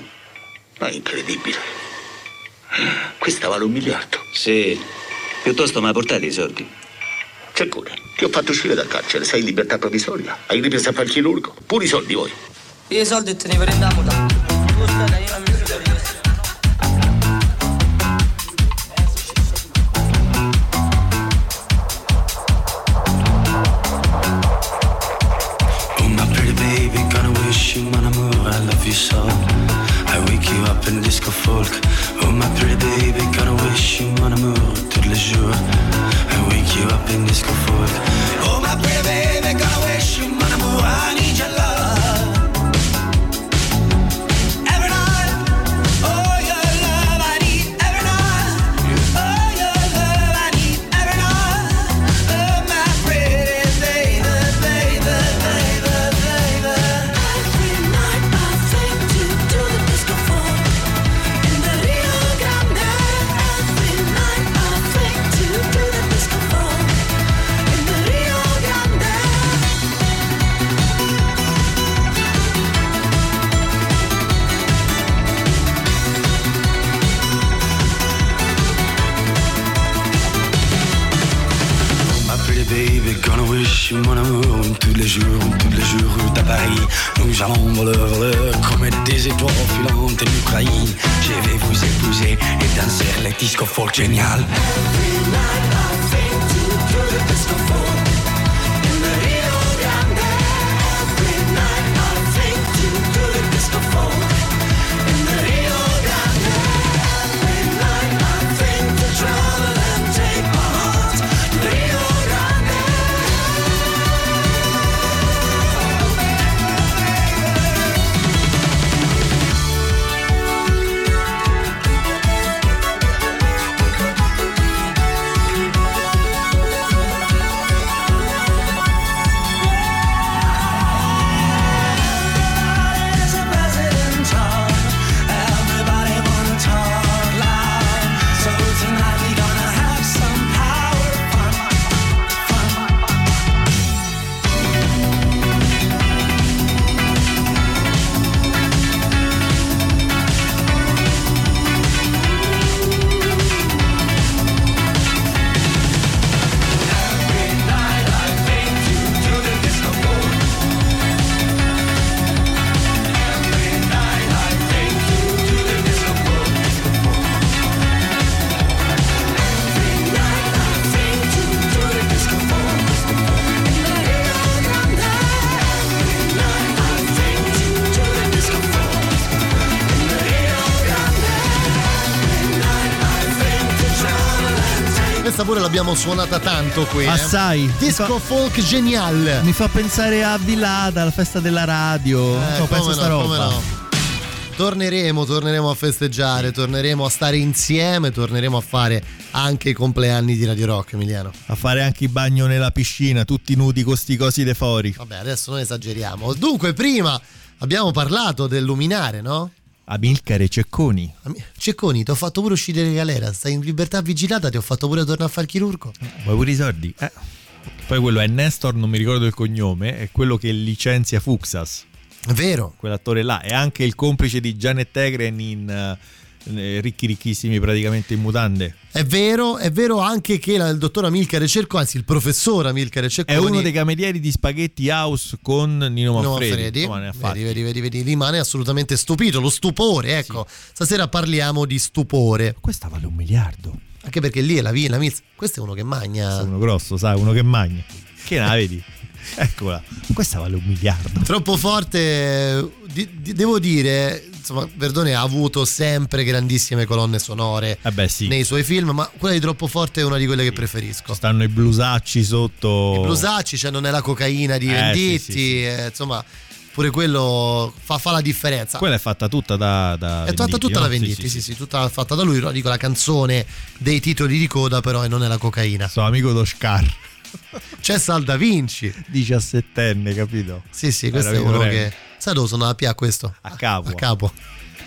Ma è incredibile. Questa vale un miliardo. Sì. Piuttosto mi ha portato i soldi. Ceccone, ti ho fatto uscire dal carcere, sei in libertà provvisoria. Hai ripreso a fare il chirurgo. Pure i soldi vuoi. Io i soldi te ne prendiamo da. Scusate, io non mi fido di questo. Oh my pretty baby, gonna wish you mon amour, I love you so. I wake you up in disco folk. Oh my pretty baby, gonna wish you mon amour tous les jours. I wake you up in disco folk. Mon amour tous les jours, tous les jours à Paris. Nous allons voler, voler comme des étoiles filantes en Ukraine. Je vais vous épouser et danser les disco folk génial. L'abbiamo suonata tanto qui. eh. Assai. Disco folk genial. Mi fa pensare a Villada, la festa della radio. Eh, no, penso sta no, come roba. no. Torneremo, torneremo a festeggiare, torneremo a stare insieme, torneremo a fare anche i compleanni di Radio Rock, Emiliano. A fare anche il bagno nella piscina, tutti nudi con sti cosi de fuori. Vabbè, adesso noi esageriamo. Dunque, prima abbiamo parlato del luminare, no? Amilcare Cecconi. Cecconi, ti ho fatto pure uscire di galera, stai in libertà vigilata, ti ho fatto pure tornare a fare il chirurgo. Vuoi pure i soldi? Eh. Poi quello è Nestor, non mi ricordo il cognome, è quello che licenzia Fuxas. Vero. Quell'attore là. È anche il complice di Janet Tegren in eh, Ricchi Ricchissimi, praticamente in mutande. È vero, è vero anche che la- il dottor Amilcare Cerco, anzi il professor Amilcare Cecconi È uno dei camerieri di Spaghetti House con Nino No, Manfredi. Fatti. Vedi, vedi, vedi, rimane assolutamente stupito, lo stupore, ecco. Stasera parliamo di stupore. Questa vale un miliardo. Anche perché lì è la via, la milza. Questo è uno che magna. Uno grosso, sai, uno che magna. Che ne vedi? (laughs) Eccola. Questa vale un miliardo. Troppo forte, di- di- devo dire, insomma, Verdone ha avuto sempre grandissime colonne sonore Eh sì. nei suoi film, ma quella di Troppo forte è una di quelle che preferisco. Stanno i blusacci sotto. I blusacci, cioè non è la cocaina di Eh, Venditti, sì, sì, sì. eh, insomma, pure quello fa, fa la differenza. Quella è fatta tutta da. da È fatta Venditti, tutta no? da Venditti, sì, sì, tutta fatta da lui. Dico la canzone dei titoli di coda, però, e non è la cocaina. Sono amico d'Oscar. C'è Sal da Vinci. 17enne, capito? Sì, sì, questo Era è uno che. Sai dove sono a P a questo? A capo. A capo.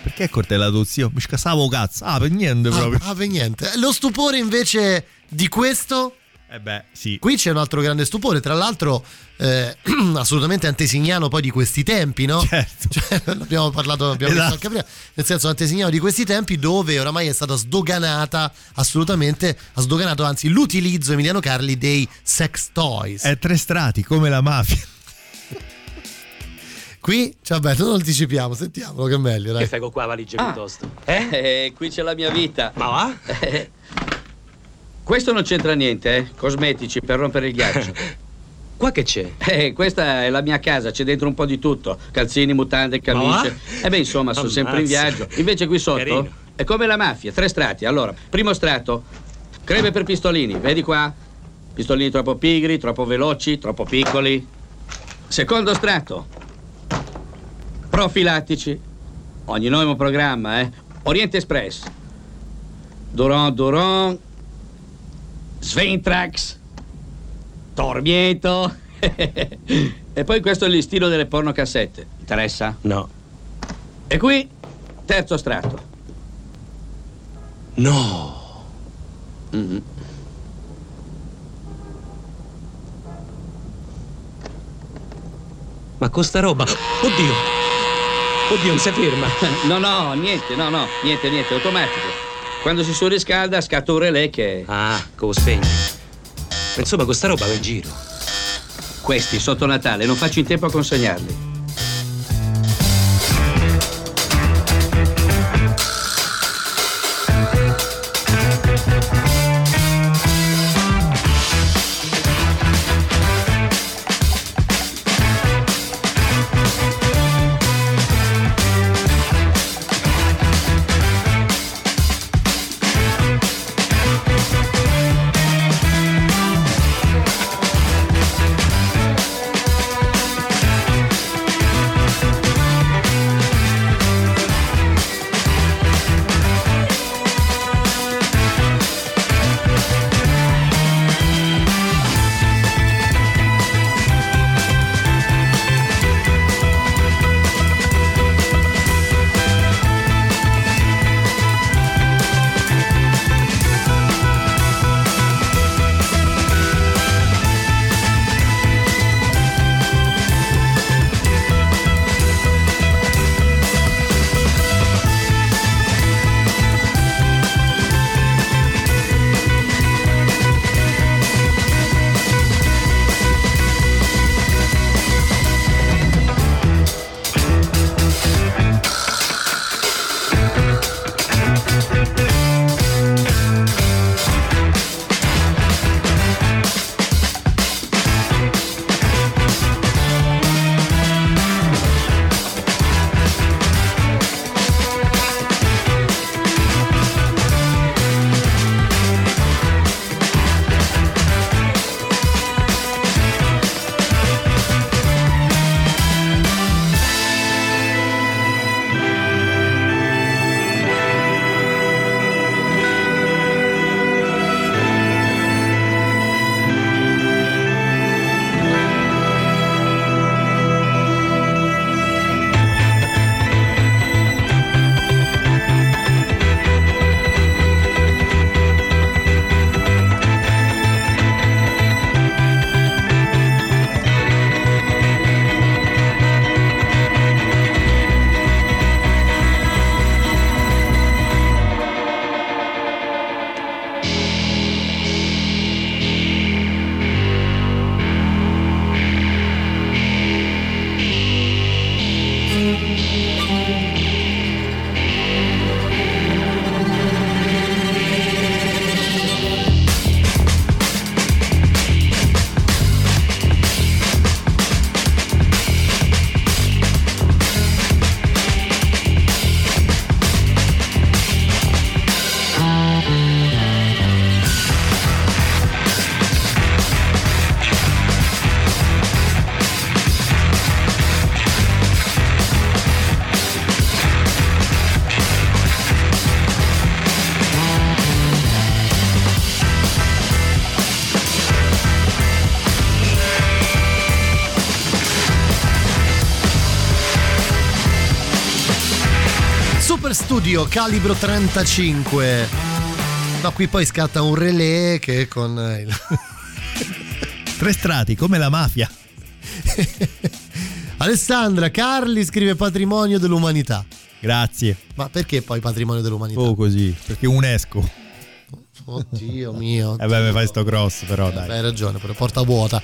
Perché cortellato zio? Mi scasavo cazzo. Ah, per niente proprio. Ah, ah, per niente. Lo stupore invece di questo. Eh beh, sì. Qui c'è un altro grande stupore, tra l'altro eh, (clears throat) assolutamente antesignano poi di questi tempi, no? Certo. (laughs) Cioè, abbiamo parlato abbiamo visto Esatto. anche prima, nel senso antesignano di questi tempi dove oramai è stata sdoganata assolutamente, ha sdoganato anzi l'utilizzo Emiliano Carli dei sex toys. È tre strati, come la mafia. (laughs) Qui, cioè, vabbè, non anticipiamo, sentiamolo che è meglio, dai. Che fai con qua valigia piuttosto? Eh, qui c'è la mia vita. Ma va? (laughs) Eh, Questo non c'entra niente, eh? Cosmetici per rompere il ghiaccio. (laughs) Qua che c'è? Eh, questa è la mia casa, c'è dentro un po' di tutto. Calzini, mutande, camicie. E beh, insomma, sono sempre in viaggio. Invece qui sotto Carino. è come la mafia, tre strati. Allora, primo strato, creme per pistolini, vedi qua? Pistolini troppo pigri, troppo veloci, troppo piccoli. Secondo strato, profilattici. Ogni nuovo programma, eh? Oriente Express. Duron Duron. Sventrax. Tormieto. (laughs) e poi questo è il listino delle pornocassette. Interessa? No. E qui, terzo strato. No. Mhm. Ma con sta roba. Oddio. Oddio, non si ferma. No, no, niente, no, no, niente, niente, automatico. Quando si surriscalda scatta un relè che... Ah, come spegne. Insomma, con sta roba va in giro. Questi sotto Natale non faccio in tempo a consegnarli. Studio calibro 35. No, qui poi scatta un relè che con eh, il... (laughs) Tre strati, come la mafia. (laughs) Alessandra Carli scrive patrimonio dell'umanità. Grazie. Ma perché poi patrimonio dell'umanità? Oh, così, perché UNESCO. Oddio mio. Eh beh, mi fai sto cross, però dai. Hai ragione, però porta vuota.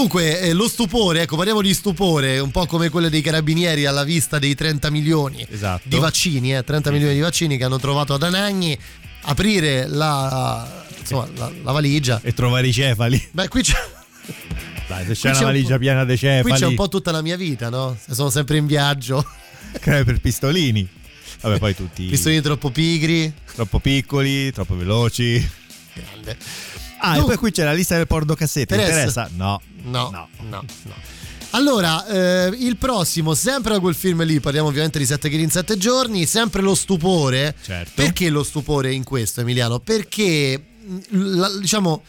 Dunque, eh, lo stupore, ecco, parliamo di stupore, un po' come quello dei carabinieri alla vista dei 30 milioni Esatto. di vaccini, eh, 30 milioni di vaccini che hanno trovato ad Anagni, aprire la, insomma, la, la valigia. E trovare i cefali. Beh, qui c'è, Dai, se Qui c'è una c'è un valigia piena di cefali. qui c'è un po' tutta la mia vita, no? Se sono sempre in viaggio. (laughs) Creme per pistolini. Vabbè, poi tutti. Pistolini troppo pigri. Troppo piccoli, troppo veloci. Grande. Ah, e poi qui c'è la lista del pornocassette. Interessa? Interessa? No. No, no, no. Allora, eh, il prossimo, sempre da quel film lì, parliamo ovviamente di 7 kg in 7 giorni, sempre lo stupore. Certo. Perché lo stupore in questo, Emiliano? Perché mh, la- diciamo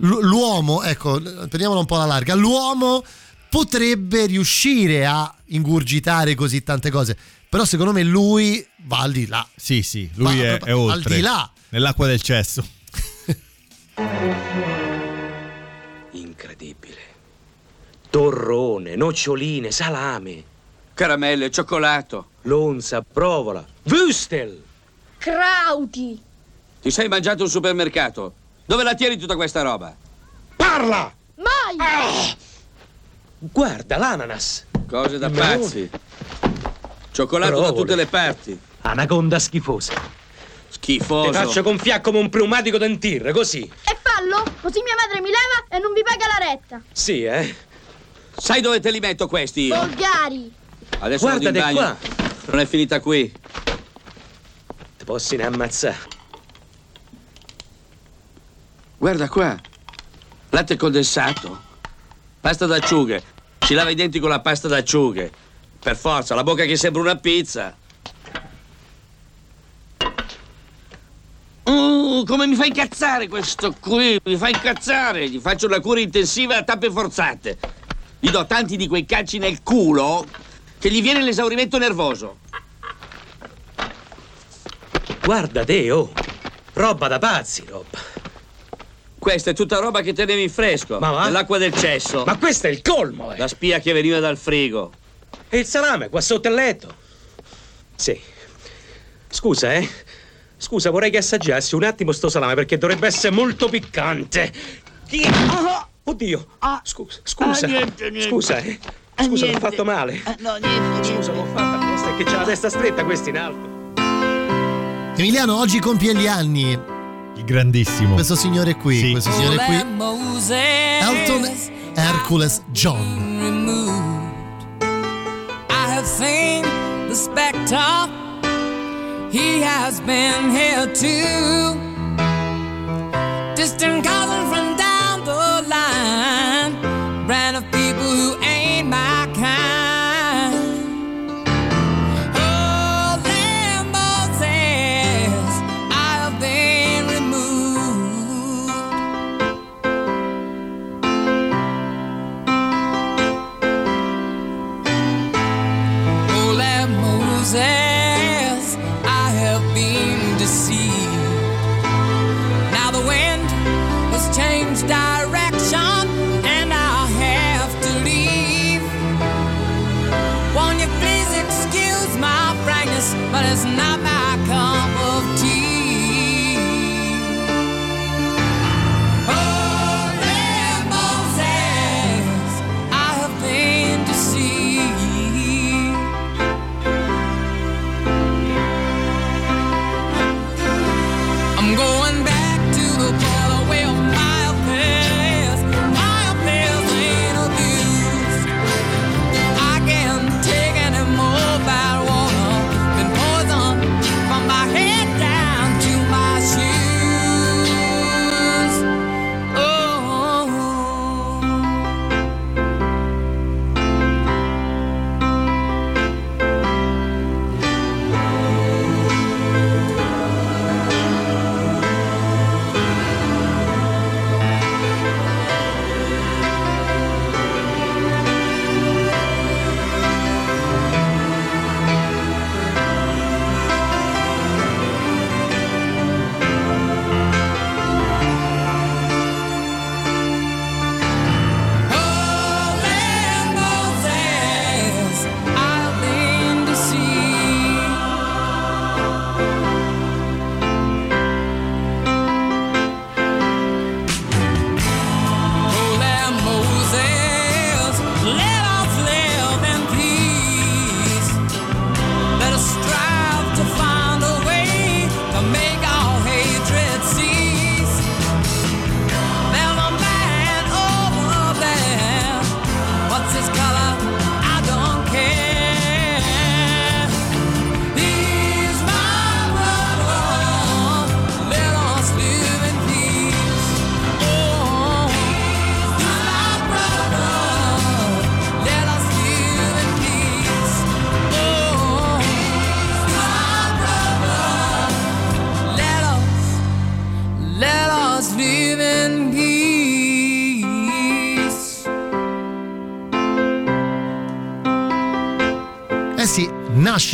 l'uomo, ecco, prendiamola un po' alla larga, l'uomo potrebbe riuscire a ingurgitare così tante cose, però secondo me lui va al di là. Sì, sì, lui Va è, è oltre. Al di là. Nell'acqua del cesso. Incredibile. Torrone, noccioline, salame. Caramelle, cioccolato. Lonza, provola. Wustel. Crauti. Ti sei mangiato un supermercato. Dove la tieni tutta questa roba? Parla! Mai. Guarda, l'ananas. Cose da pazzi. Cioccolato da Provole. tutte le parti. Anaconda schifosa. Schifoso. Ti faccio gonfiare come un pneumatico dentir, così. E fallo, così mia madre mi leva e non vi paga la retta. Sì, eh? Sai dove te li metto questi io? Volgari. Adesso vado in Guardate bagno. qua. Non è finita qui. Ti posso ne ammazzare. Guarda qua. Latte condensato. Pasta d'acciughe. Si lava i denti con la pasta d'acciughe. Per forza, la bocca che sembra una pizza. Uh, come mi fa incazzare questo qui? Mi fa incazzare. Gli faccio una cura intensiva a tappe forzate. Gli do tanti di quei calci nel culo che gli viene l'esaurimento nervoso. Guarda te, oh. Roba da pazzi, roba. Questa è tutta roba che tenevi in fresco. Ma va? Nell'acqua del cesso. Ma questo è il colmo, eh. La spia che veniva dal frigo. E il salame qua sotto il letto? Sì. Scusa, eh. Scusa, vorrei che assaggiassi un attimo sto salame perché dovrebbe essere molto piccante. Chi- Ah! Oddio. Scusa, scusa. Ah, niente, niente. Scusa, eh. Ah, Scusa, l'ho fatto male. Ah, no, niente, Scusa, l'ho fatta apposta, è che c'ha la testa stretta questi in alto. Emiliano oggi compie gli anni. Il grandissimo. Questo signore qui, Sì. questo signore qui. Elton Hercules John. I have seen the spectre. He has been here too. Distant cousin from is not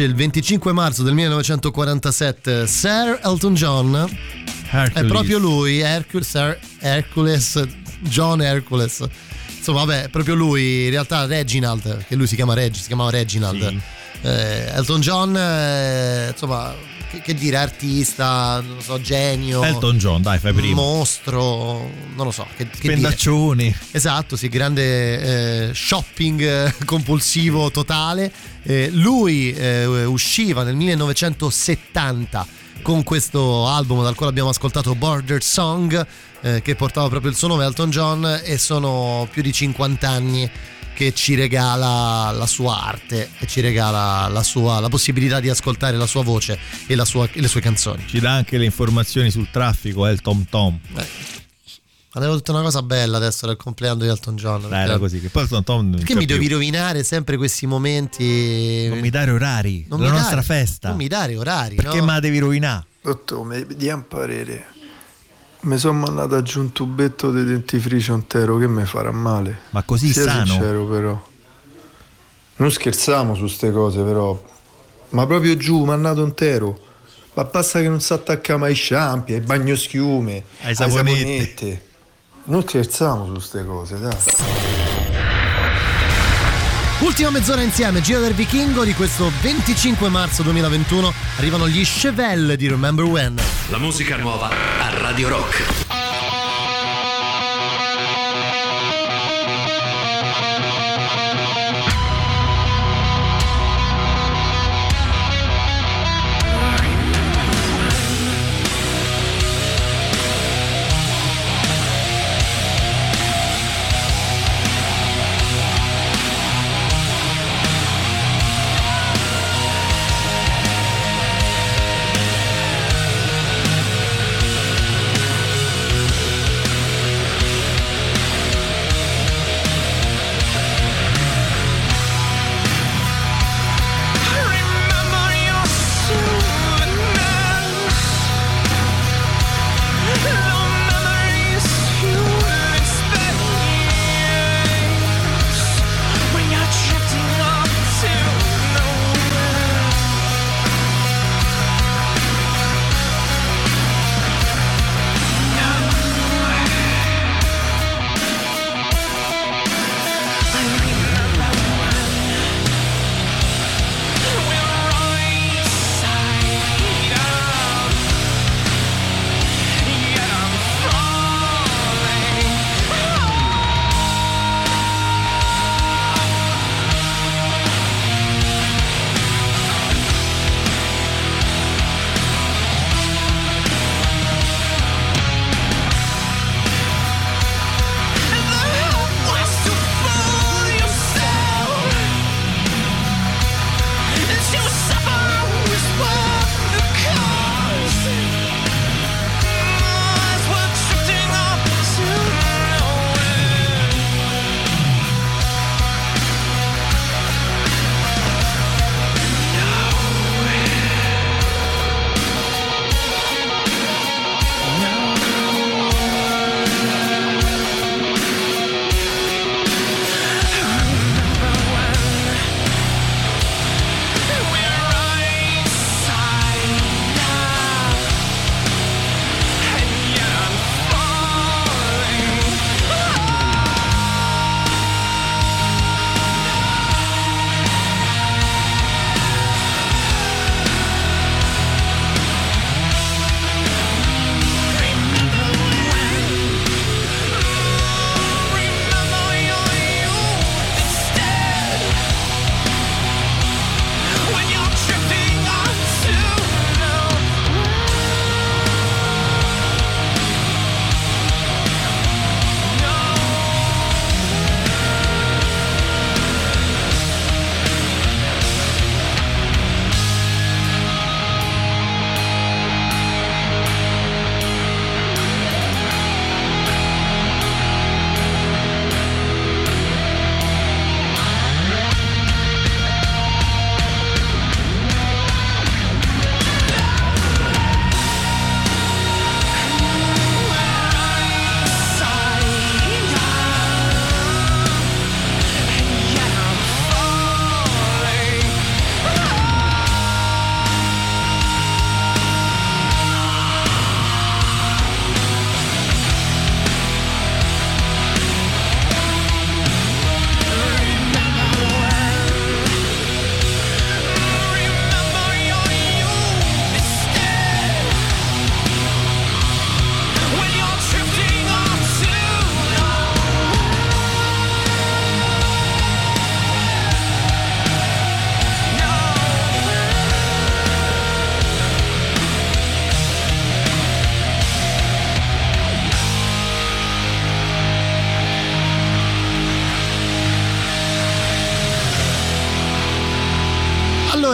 nasce il 25 marzo del 1947 Sir Elton John. È proprio lui, Hercules, Sir Hercules, John Hercules. Insomma, vabbè, è proprio lui, in realtà Reginald, che lui si chiama Reg, si chiamava Reginald. Sì. Eh, Elton John, eh, insomma, che, che dire, artista, non lo so, genio. Elton John, dai, fai prima. Mostro, non lo so. Che, che. Spendaccioni. Esatto, sì, grande eh, shopping eh, compulsivo totale. Eh, lui eh, usciva nel 1970 con questo album dal quale abbiamo ascoltato Border Song, eh, che portava proprio il suo nome Elton John, e sono più di 50 anni che ci regala la sua arte e ci regala la, sua, la possibilità di ascoltare la sua voce e, la sua- e le sue canzoni. Ci dà anche le informazioni sul traffico, è il Tom Tom. Avevo detto una cosa bella adesso del compleanno di Elton John. Dai, era così. Che poi Tom non Perché mi devi più. rovinare sempre questi momenti? Non mi dare orari. Non la mi nostra dare- festa. Non mi dare orari, Perché no? me la devi rovinare? Dottore, mi dia un parere. Mi sono mandato giù un tubetto di dentifricio intero che mi farà male. Ma così Sia sano? sincero però. Non scherziamo su ste cose però. Ma proprio giù, mandato intero. Ma basta che non si attacca mai ai sciampi, ai bagnoschiume, Ai saponetti. saponette. Non scherziamo su ste cose, dai. Ultima mezz'ora insieme, Giro del Vichingo di questo 25 marzo 2021. Arrivano gli Chevelle di Remember When. La musica nuova a Radio Rock.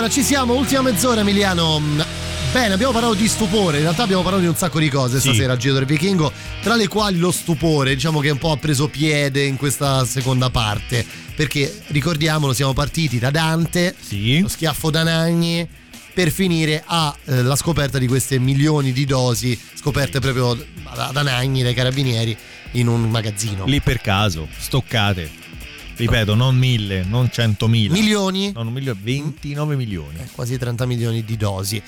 Allora, ci siamo, ultima mezz'ora Emiliano. Bene, abbiamo parlato di stupore, in realtà abbiamo parlato di un sacco di cose Sì. stasera a Giro del Vichingo, tra le quali lo stupore, diciamo che un po' ha preso piede in questa seconda parte, perché ricordiamolo, siamo partiti da Dante, lo schiaffo da Nagni, per finire alla scoperta di queste milioni di dosi scoperte proprio da da Nagni, dai carabinieri, in un magazzino. Lì per caso, stoccate. Ripeto, non mille, non centomila. Milioni? No, non milioni, 29 milioni. quasi 30 milioni di dosi.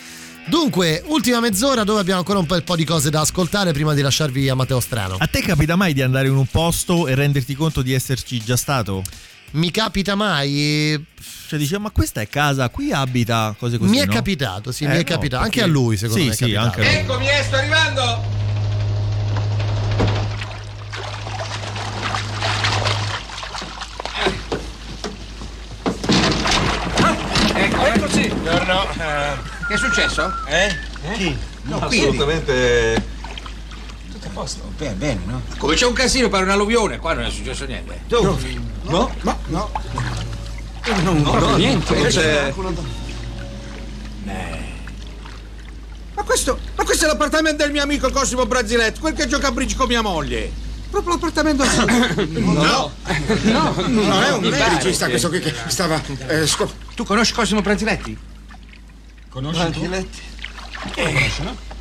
Dunque, ultima mezz'ora dove abbiamo ancora un bel po' di cose da ascoltare prima di lasciarvi a Matteo Strano. A te capita mai di andare in un posto e renderti conto di esserci già stato? Mi capita mai? Cioè dice, ma questa è casa, qui abita, cose così. mi è no? capitato, sì, Eh, mi è no, capitato. Anche perché- a lui, secondo sì, me. è Sì, capitato. anche a lui. Eccomi, eh, sto arrivando! Ecco, eccoci. Buongiorno. Che è successo? Eh? Chi? No, No, qui. assolutamente. Tutto a posto. Bene, bene, no? Come c'è un casino per un'alluvione, qua non è successo niente. No, no, ma no. Non No, no, niente. invece- Ma questo, ma questo è l'appartamento del mio amico Cosimo Braziletto, quel che gioca a bridge con mia moglie. Proprio l'appartamento suo. No. no, Non è un regista questo qui che stava. eh, sco- Tu conosci Cosimo Braziletti? Conosci Braziletti?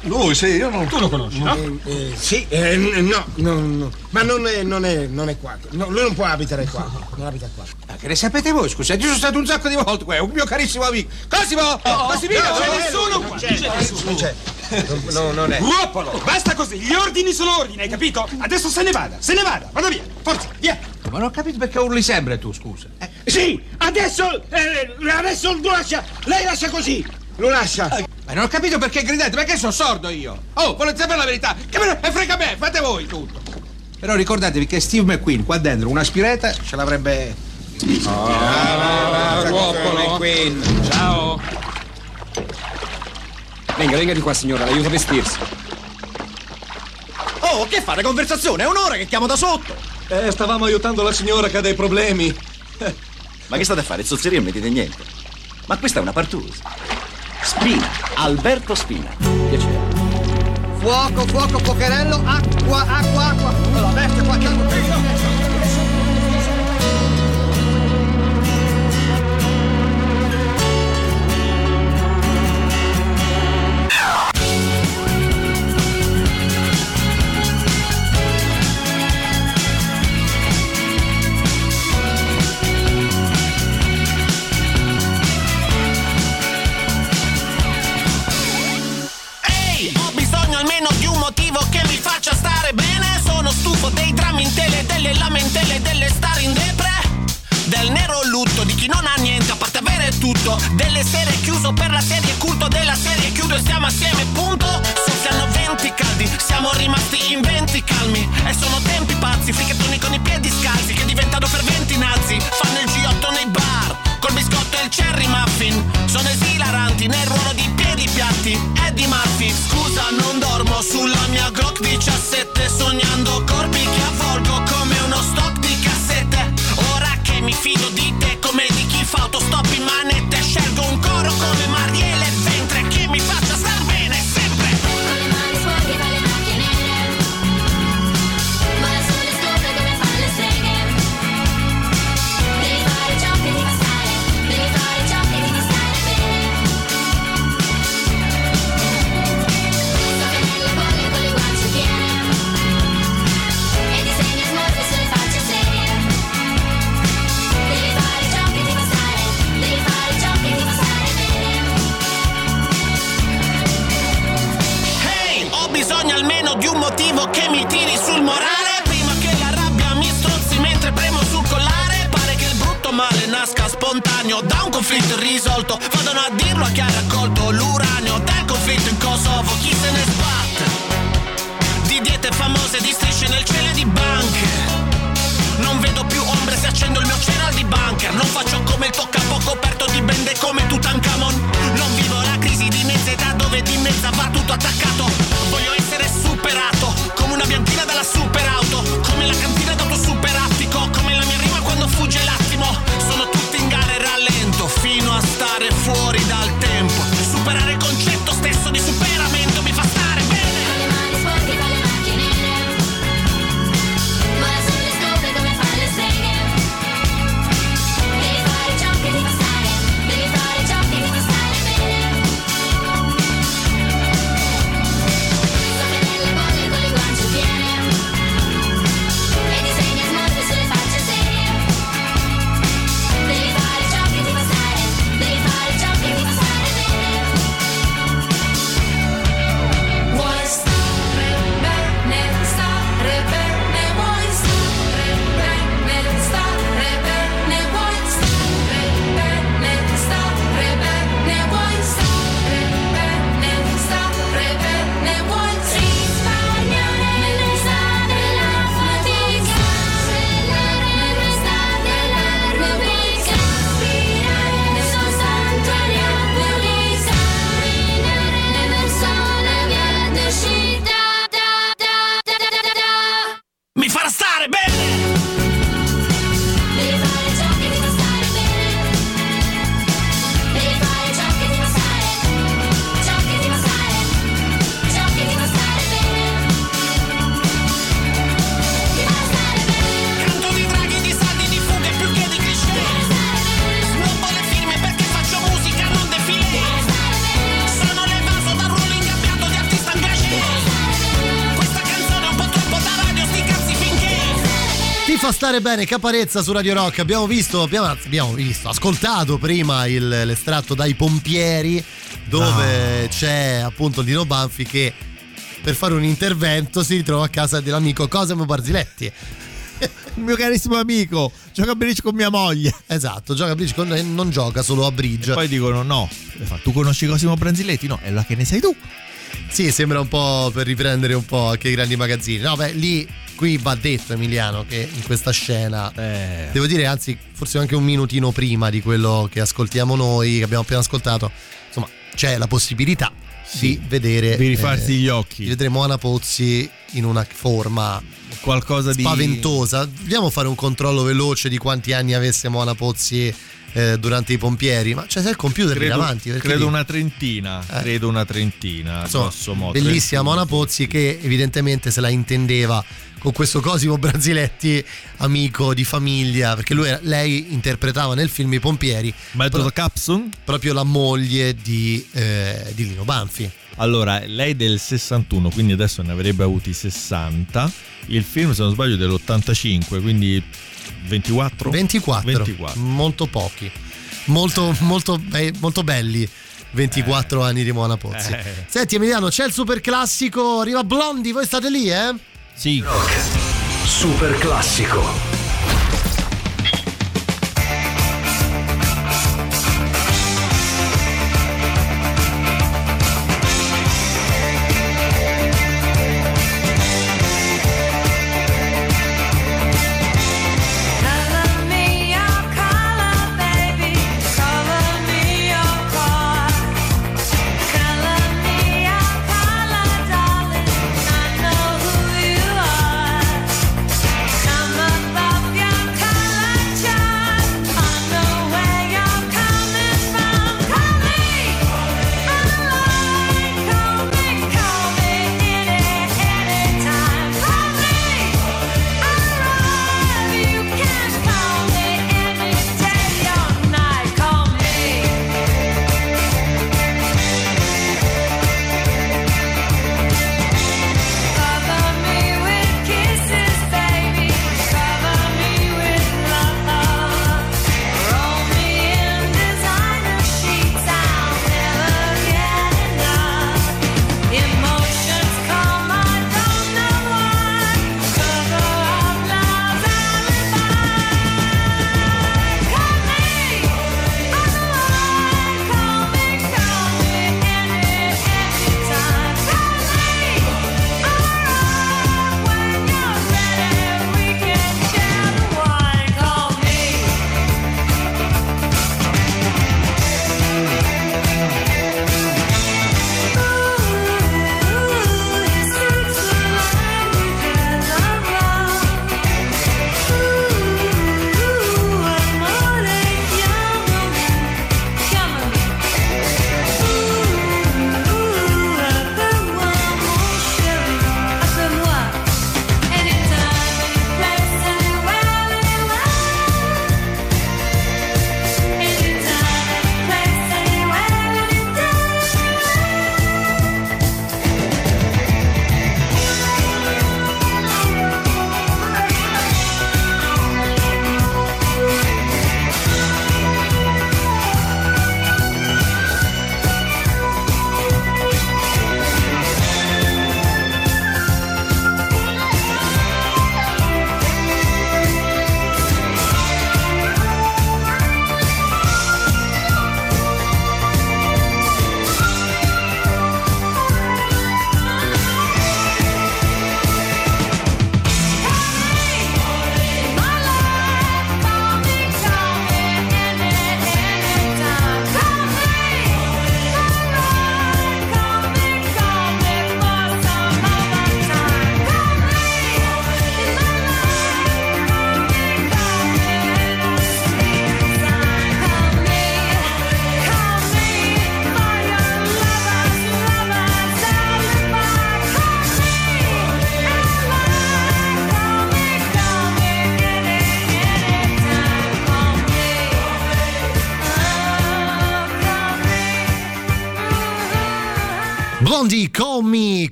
Lui, sì, io non. Tu lo conosci, no? Eh, sì, eh, no, no, no. Ma non è, non è, non è qua. No, lui non può abitare qua. Non abita qua. Ma che ne sapete voi, scusa? Io sono stato un sacco di volte qua, un mio carissimo amico. Cosimo! Cosimino, no, c'è no, nessuno non qua! c'è, non c'è. No, non è. Ruopolo! Basta così, gli ordini sono ordini, hai capito? Adesso se ne vada, se ne vada, vada via, forza, via! Ma non ho capito perché urli sempre tu, scusa. Sì, adesso, eh, adesso lo lascia, lei lascia così. Lo lascia. Ma non ho capito perché gridate, perché sono sordo io? Oh, volete sapere la verità? Che me ne e frega me, fate voi tutto! Però ricordatevi che Steve McQueen qua dentro una spiretta ce l'avrebbe. Ah, Ruopolo McQueen. Ciao! Venga, venga di qua, signora, l'aiuto a vestirsi. Oh, che fate conversazione? È un'ora che chiamo da sotto. Eh, stavamo aiutando la signora che ha dei problemi. (laughs) Ma che state a fare? Zozzeria non mi dite niente. Ma questa è una partusa. Spina, Alberto Spina. Piacere. Fuoco, fuoco, pocherello, acqua, acqua, acqua. La veste qua che stare bene. Sono stufo dei drammi in tele, delle lamentele, delle star in depre. Del nero lutto di chi non ha niente a parte avere tutto. Delle serie chiuso per la serie culto della serie chiudo e stiamo assieme, punto. Soffiano venti caldi, siamo rimasti in venti calmi. E sono tempi pazzi, fricchettoni con i piedi scalzi che diventano ferventi nazi. Fanno il G8 nei bar, col biscotto e il cherry muffin. Sono esilaranti nel ruolo di piedi piatti. Eddie Murphy, scusa, non dormo sulla mia Glock 17. Sognando corpi che avvolgo come mi fido di te come di chi fa autostop in manette. Scelgo un coro come Marielle spontaneo da un conflitto irrisolto. Vadano a dirlo a chi ha raccolto l'uranio. Del conflitto in Kosovo Chi se ne sbatte? Di diete famose, di strisce nel cielo e di banche. Non vedo più ombre se accendo il mio cereal di bunker. Non faccio come il toccapo coperto di bende come Tutankhamon. Non vivo la crisi di mezza età dove di mezza va tutto attaccato. Voglio essere superato come una bianchina dalla superauto. Come la cantina d'auto superattico Come la mia rima quando fugge l'attimo fa stare bene Caparezza su Radio Rock. Abbiamo visto, abbiamo, abbiamo visto, ascoltato prima il, l'estratto dai pompieri dove No. c'è appunto Dino Banfi che per fare un intervento si ritrova a casa dell'amico Cosimo Barziletti. Il mio carissimo amico, gioca a bridge con mia moglie. Esatto, gioca a bridge con non gioca solo a bridge. Poi dicono no, tu conosci Cosimo Branziletti? No, è la che ne sei tu. Sì, sembra un po' per riprendere un po' anche i grandi magazzini. No, beh, lì qui va detto Emiliano che in questa scena Eh. devo dire anzi forse anche un minutino prima di quello che ascoltiamo noi che abbiamo appena ascoltato insomma c'è la possibilità di vedere Di rifarsi eh, gli occhi. di vedere Moana Pozzi in una forma Qualcosa di spaventosa dobbiamo fare un controllo veloce di quanti anni avesse Moana Pozzi eh, durante i pompieri ma c'è il computer lì Credo, davanti perché credo lì- una trentina, Eh. credo una trentina, Insomma, grosso modo. bellissima 31. Mona Pozzi che evidentemente se la intendeva con questo Cosimo Brasiletti amico di famiglia perché lui lei interpretava nel film I pompieri Metodo Capsun? proprio la moglie di, eh, di Lino Banfi Allora, lei del 61, quindi adesso ne avrebbe avuti 60. Il film, se non sbaglio, è dell'85, quindi 24? 24, 24. molto pochi molto, molto, be- molto belli 24 anni di Mona Pozzi Eh. senti Emiliano c'è il super classico arriva Blondi voi state lì eh? Sì. Super classico.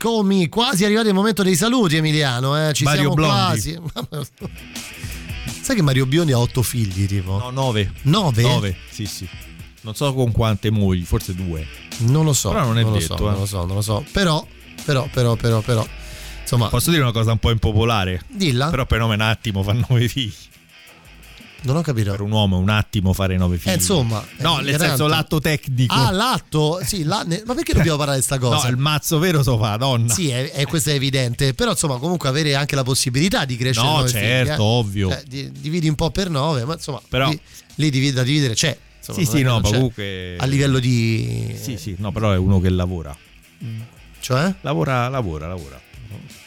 Call me. Quasi arrivato il momento dei saluti, Emiliano. Eh. Ci Mario siamo Blondi. quasi. Sai che Mario Biondi ha otto figli, tipo? No, nove. Nove? Nove, sì, sì. Non so con quante mogli, forse due. Non lo so. Però non è lo detto, so, eh. Non lo so, non lo so. Però, però, però, però, però. Insomma, Posso dire una cosa un po' impopolare? Dilla. Però per nome un attimo fa nove figli. Non ho capito. Per un uomo un attimo fare nove figli. Eh, insomma. No, eh, nel senso l'atto tecnico. Ah, l'atto? Sì, la- ne- ma perché dobbiamo parlare di sta cosa? No, il mazzo vero so fa, donna. Sì, è, è- questo è evidente. Però, insomma, comunque avere anche la possibilità di crescere. No, certo, figli, eh. ovvio. Eh, di- dividi un po' per nove, ma insomma, Però- lì, lì divi- da dividere c'è. Insomma, sì, sì, no, comunque. A livello di. Sì, sì, no, però è uno che lavora. Cioè? Lavora, lavora, lavora.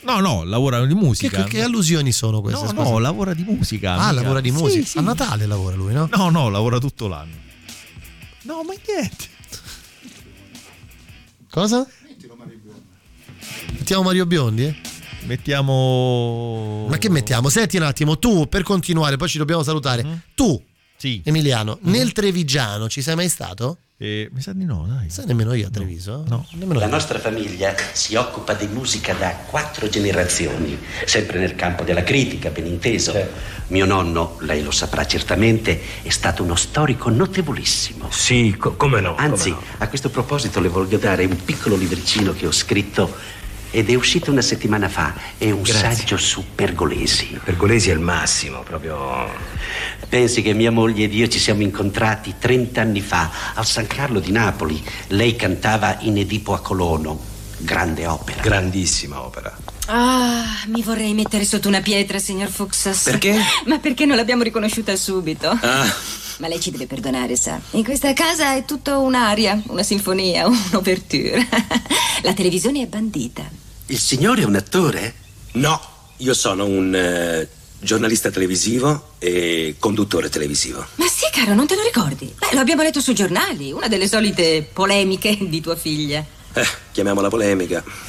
No, no, lavora di Che, musica. che allusioni sono queste? No, scusa? no, lavora di musica. Ah, mica- lavora di Sì, musica. sì. A Natale lavora lui, no? No, no, lavora tutto l'anno. No, ma niente. Cosa? Mettiamo Mario Biondi? eh? Mettiamo. Ma che mettiamo? Senti un attimo, tu per continuare, poi ci dobbiamo salutare. Mhm. Tu, Sì. Emiliano, nel Trevigiano ci sei mai stato? Eh, mi sa di no, dai. Sai nemmeno io a Treviso? No. Nemmeno La io. nostra famiglia si occupa di musica da quattro generazioni, sempre nel campo della critica, ben inteso. Mio nonno, lei lo saprà certamente, è stato uno storico notevolissimo. Sì, co- come no? Anzi, come no. a questo proposito le voglio dare un piccolo libricino che ho scritto ed è uscito una settimana fa. È un Grazie. saggio su Pergolesi. Pergolesi è il massimo, proprio. Pensi che mia moglie ed io ci siamo incontrati 30 anni fa al San Carlo di Napoli. Lei cantava in Edipo a Colono. Grande opera. Grandissima opera. Ah, mi vorrei mettere sotto una pietra, signor Fuxas. Perché? (laughs) Ma perché non l'abbiamo riconosciuta subito? Ah, Ma lei ci deve perdonare, sa. In questa casa è tutto un'aria, una sinfonia, (laughs) un'ouverture. La televisione è bandita. Il signore è un attore? no, io sono un eh, giornalista televisivo e conduttore televisivo. Ma sì, caro, non te lo ricordi? Beh, lo abbiamo letto sui giornali, una delle solite polemiche di tua figlia. Eh, chiamiamola polemica. (laughs)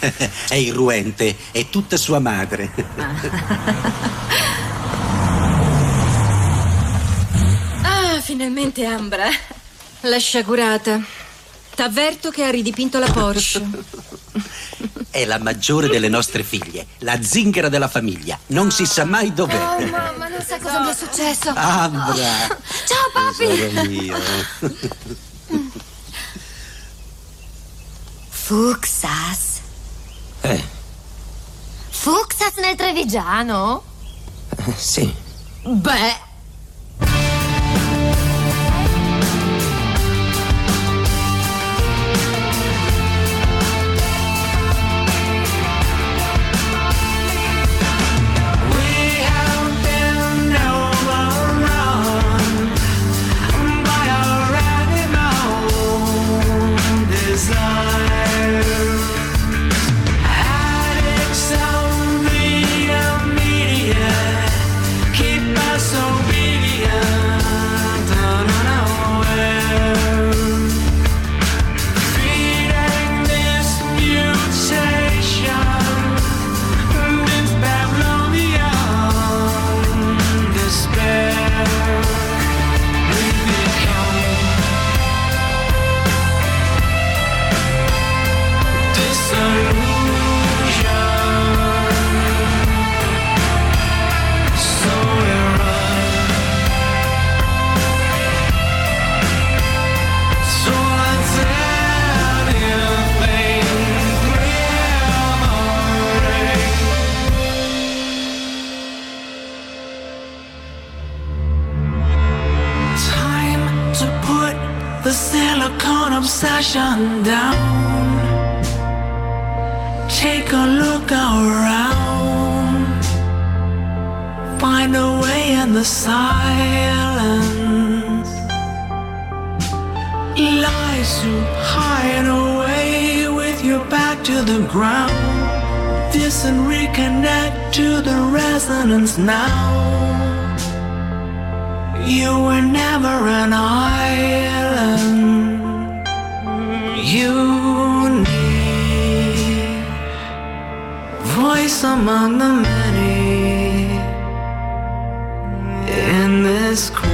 è irruente, è tutta sua madre. Ah, (laughs) finalmente Ambra. La sciagurata. T'avverto che ha ridipinto la Porsche. (laughs) È la maggiore delle nostre figlie, la zinghera della famiglia. Non si sa mai dov'è. Oh, mamma, non sai cosa mi è successo. Ambra. (laughs) Ciao, papi. Tesoro mio. (laughs) Fuxas. Eh, Fuxas nel Trevigiano? sì. Beh. Obsession down. Take a look around. Find a way in the silence. Lies to hide away with your back to the ground. This and reconnect to the resonance now. You were never an island. You need voice among the many in this choir.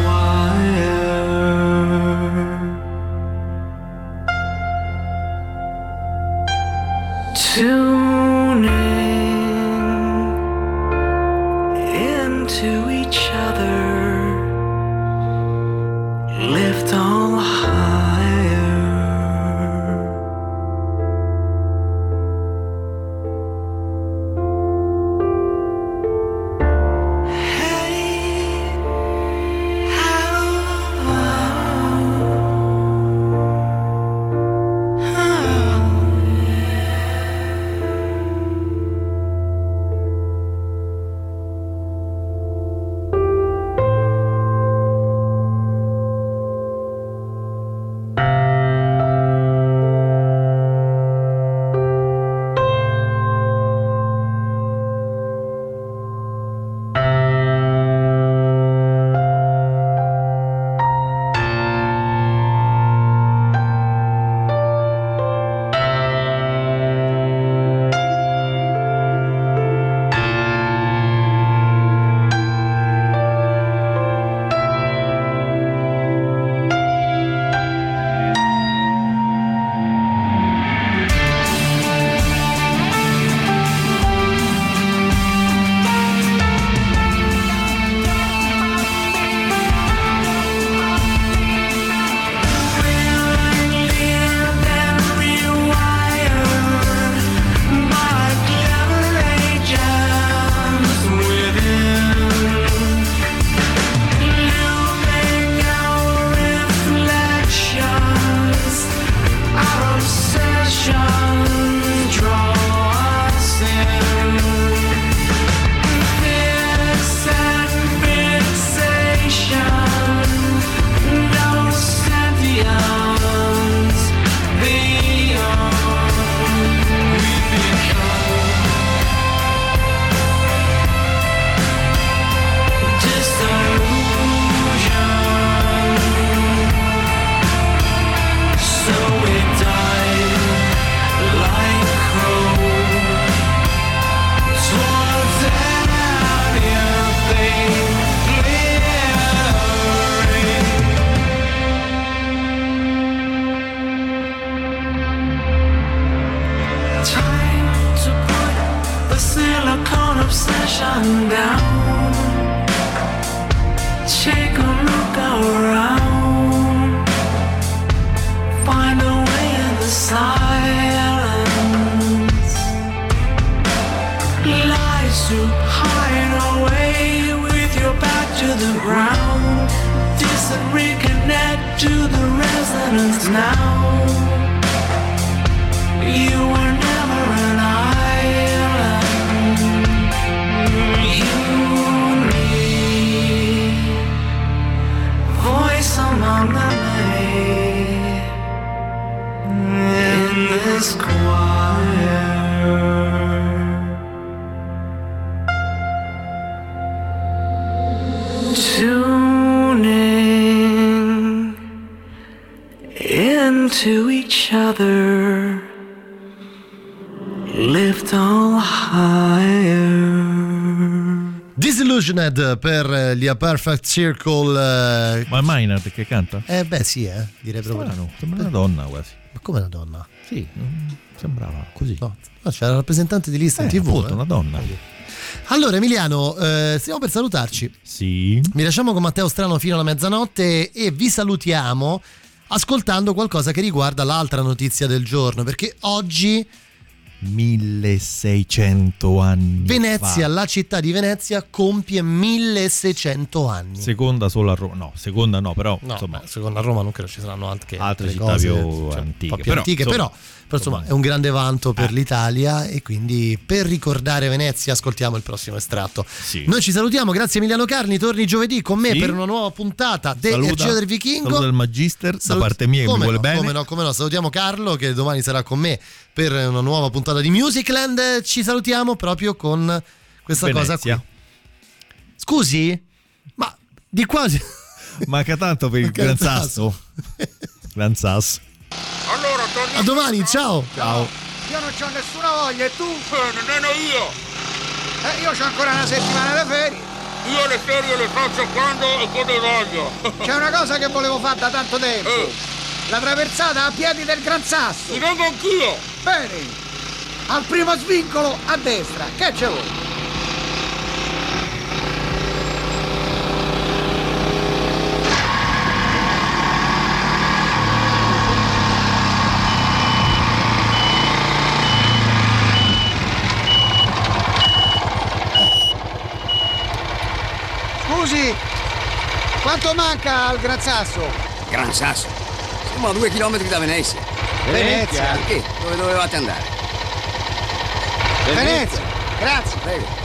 Tuning into Disillusioned per eh, gli A Perfect Circle. eh, Ma Maynard che canta? Eh beh sì, eh, direi proprio. Strano, sembra una donna quasi. Ma come una donna? Sì, mm, sembrava così. No, no, c'è la rappresentante di lista in Eh, tv. appunto, eh. una donna. Allora Emiliano, eh, stiamo per salutarci. Sì. Vi lasciamo con Matteo Strano fino alla mezzanotte e vi salutiamo ascoltando qualcosa che riguarda l'altra notizia del giorno, perché oggi 1600 anni. Venezia, fa. la città di Venezia, compie 1600 anni. Seconda solo a Roma. No, seconda no, però No, insomma, beh, secondo a Roma non credo ci saranno anche altre città cose, più cioè, antiche. più però, antiche, insomma, però, però, insomma è un grande vanto per l'Italia e quindi per ricordare Venezia ascoltiamo il prossimo estratto. Noi ci salutiamo, grazie Emiliano Carni, torni giovedì con me Sì. per una nuova puntata Saluta- Ergio del Vichingo. saluta il Magister da Salut- parte mia che mi come vuole no, bene. Come no, come no, salutiamo Carlo che domani sarà con me per una nuova puntata di Musicland. Ci salutiamo proprio con questa cosa qui. Venezia. Scusi? Ma di qua Manca tanto per il Gran. Sasso. Gran Sasso. Allora, torni. A domani, ciao. Ciao. Io non c'ho nessuna voglia e tu? Eh, nemmeno io. Eh, io c'ho ancora una settimana di ferie. Io le ferie le faccio quando e come voglio. C'è una cosa che volevo fare da tanto tempo. La traversata a piedi del Gran Sasso. Ci vengo anch'io. Bene. Al primo svincolo a destra. Che ce vuoi? Scusi, quanto manca al Gran Sasso? Gran Sasso. Siamo a due chilometri da Venezia. Venezia? Perché? Dove dovevate andare? Venezia. Grazie. Prego.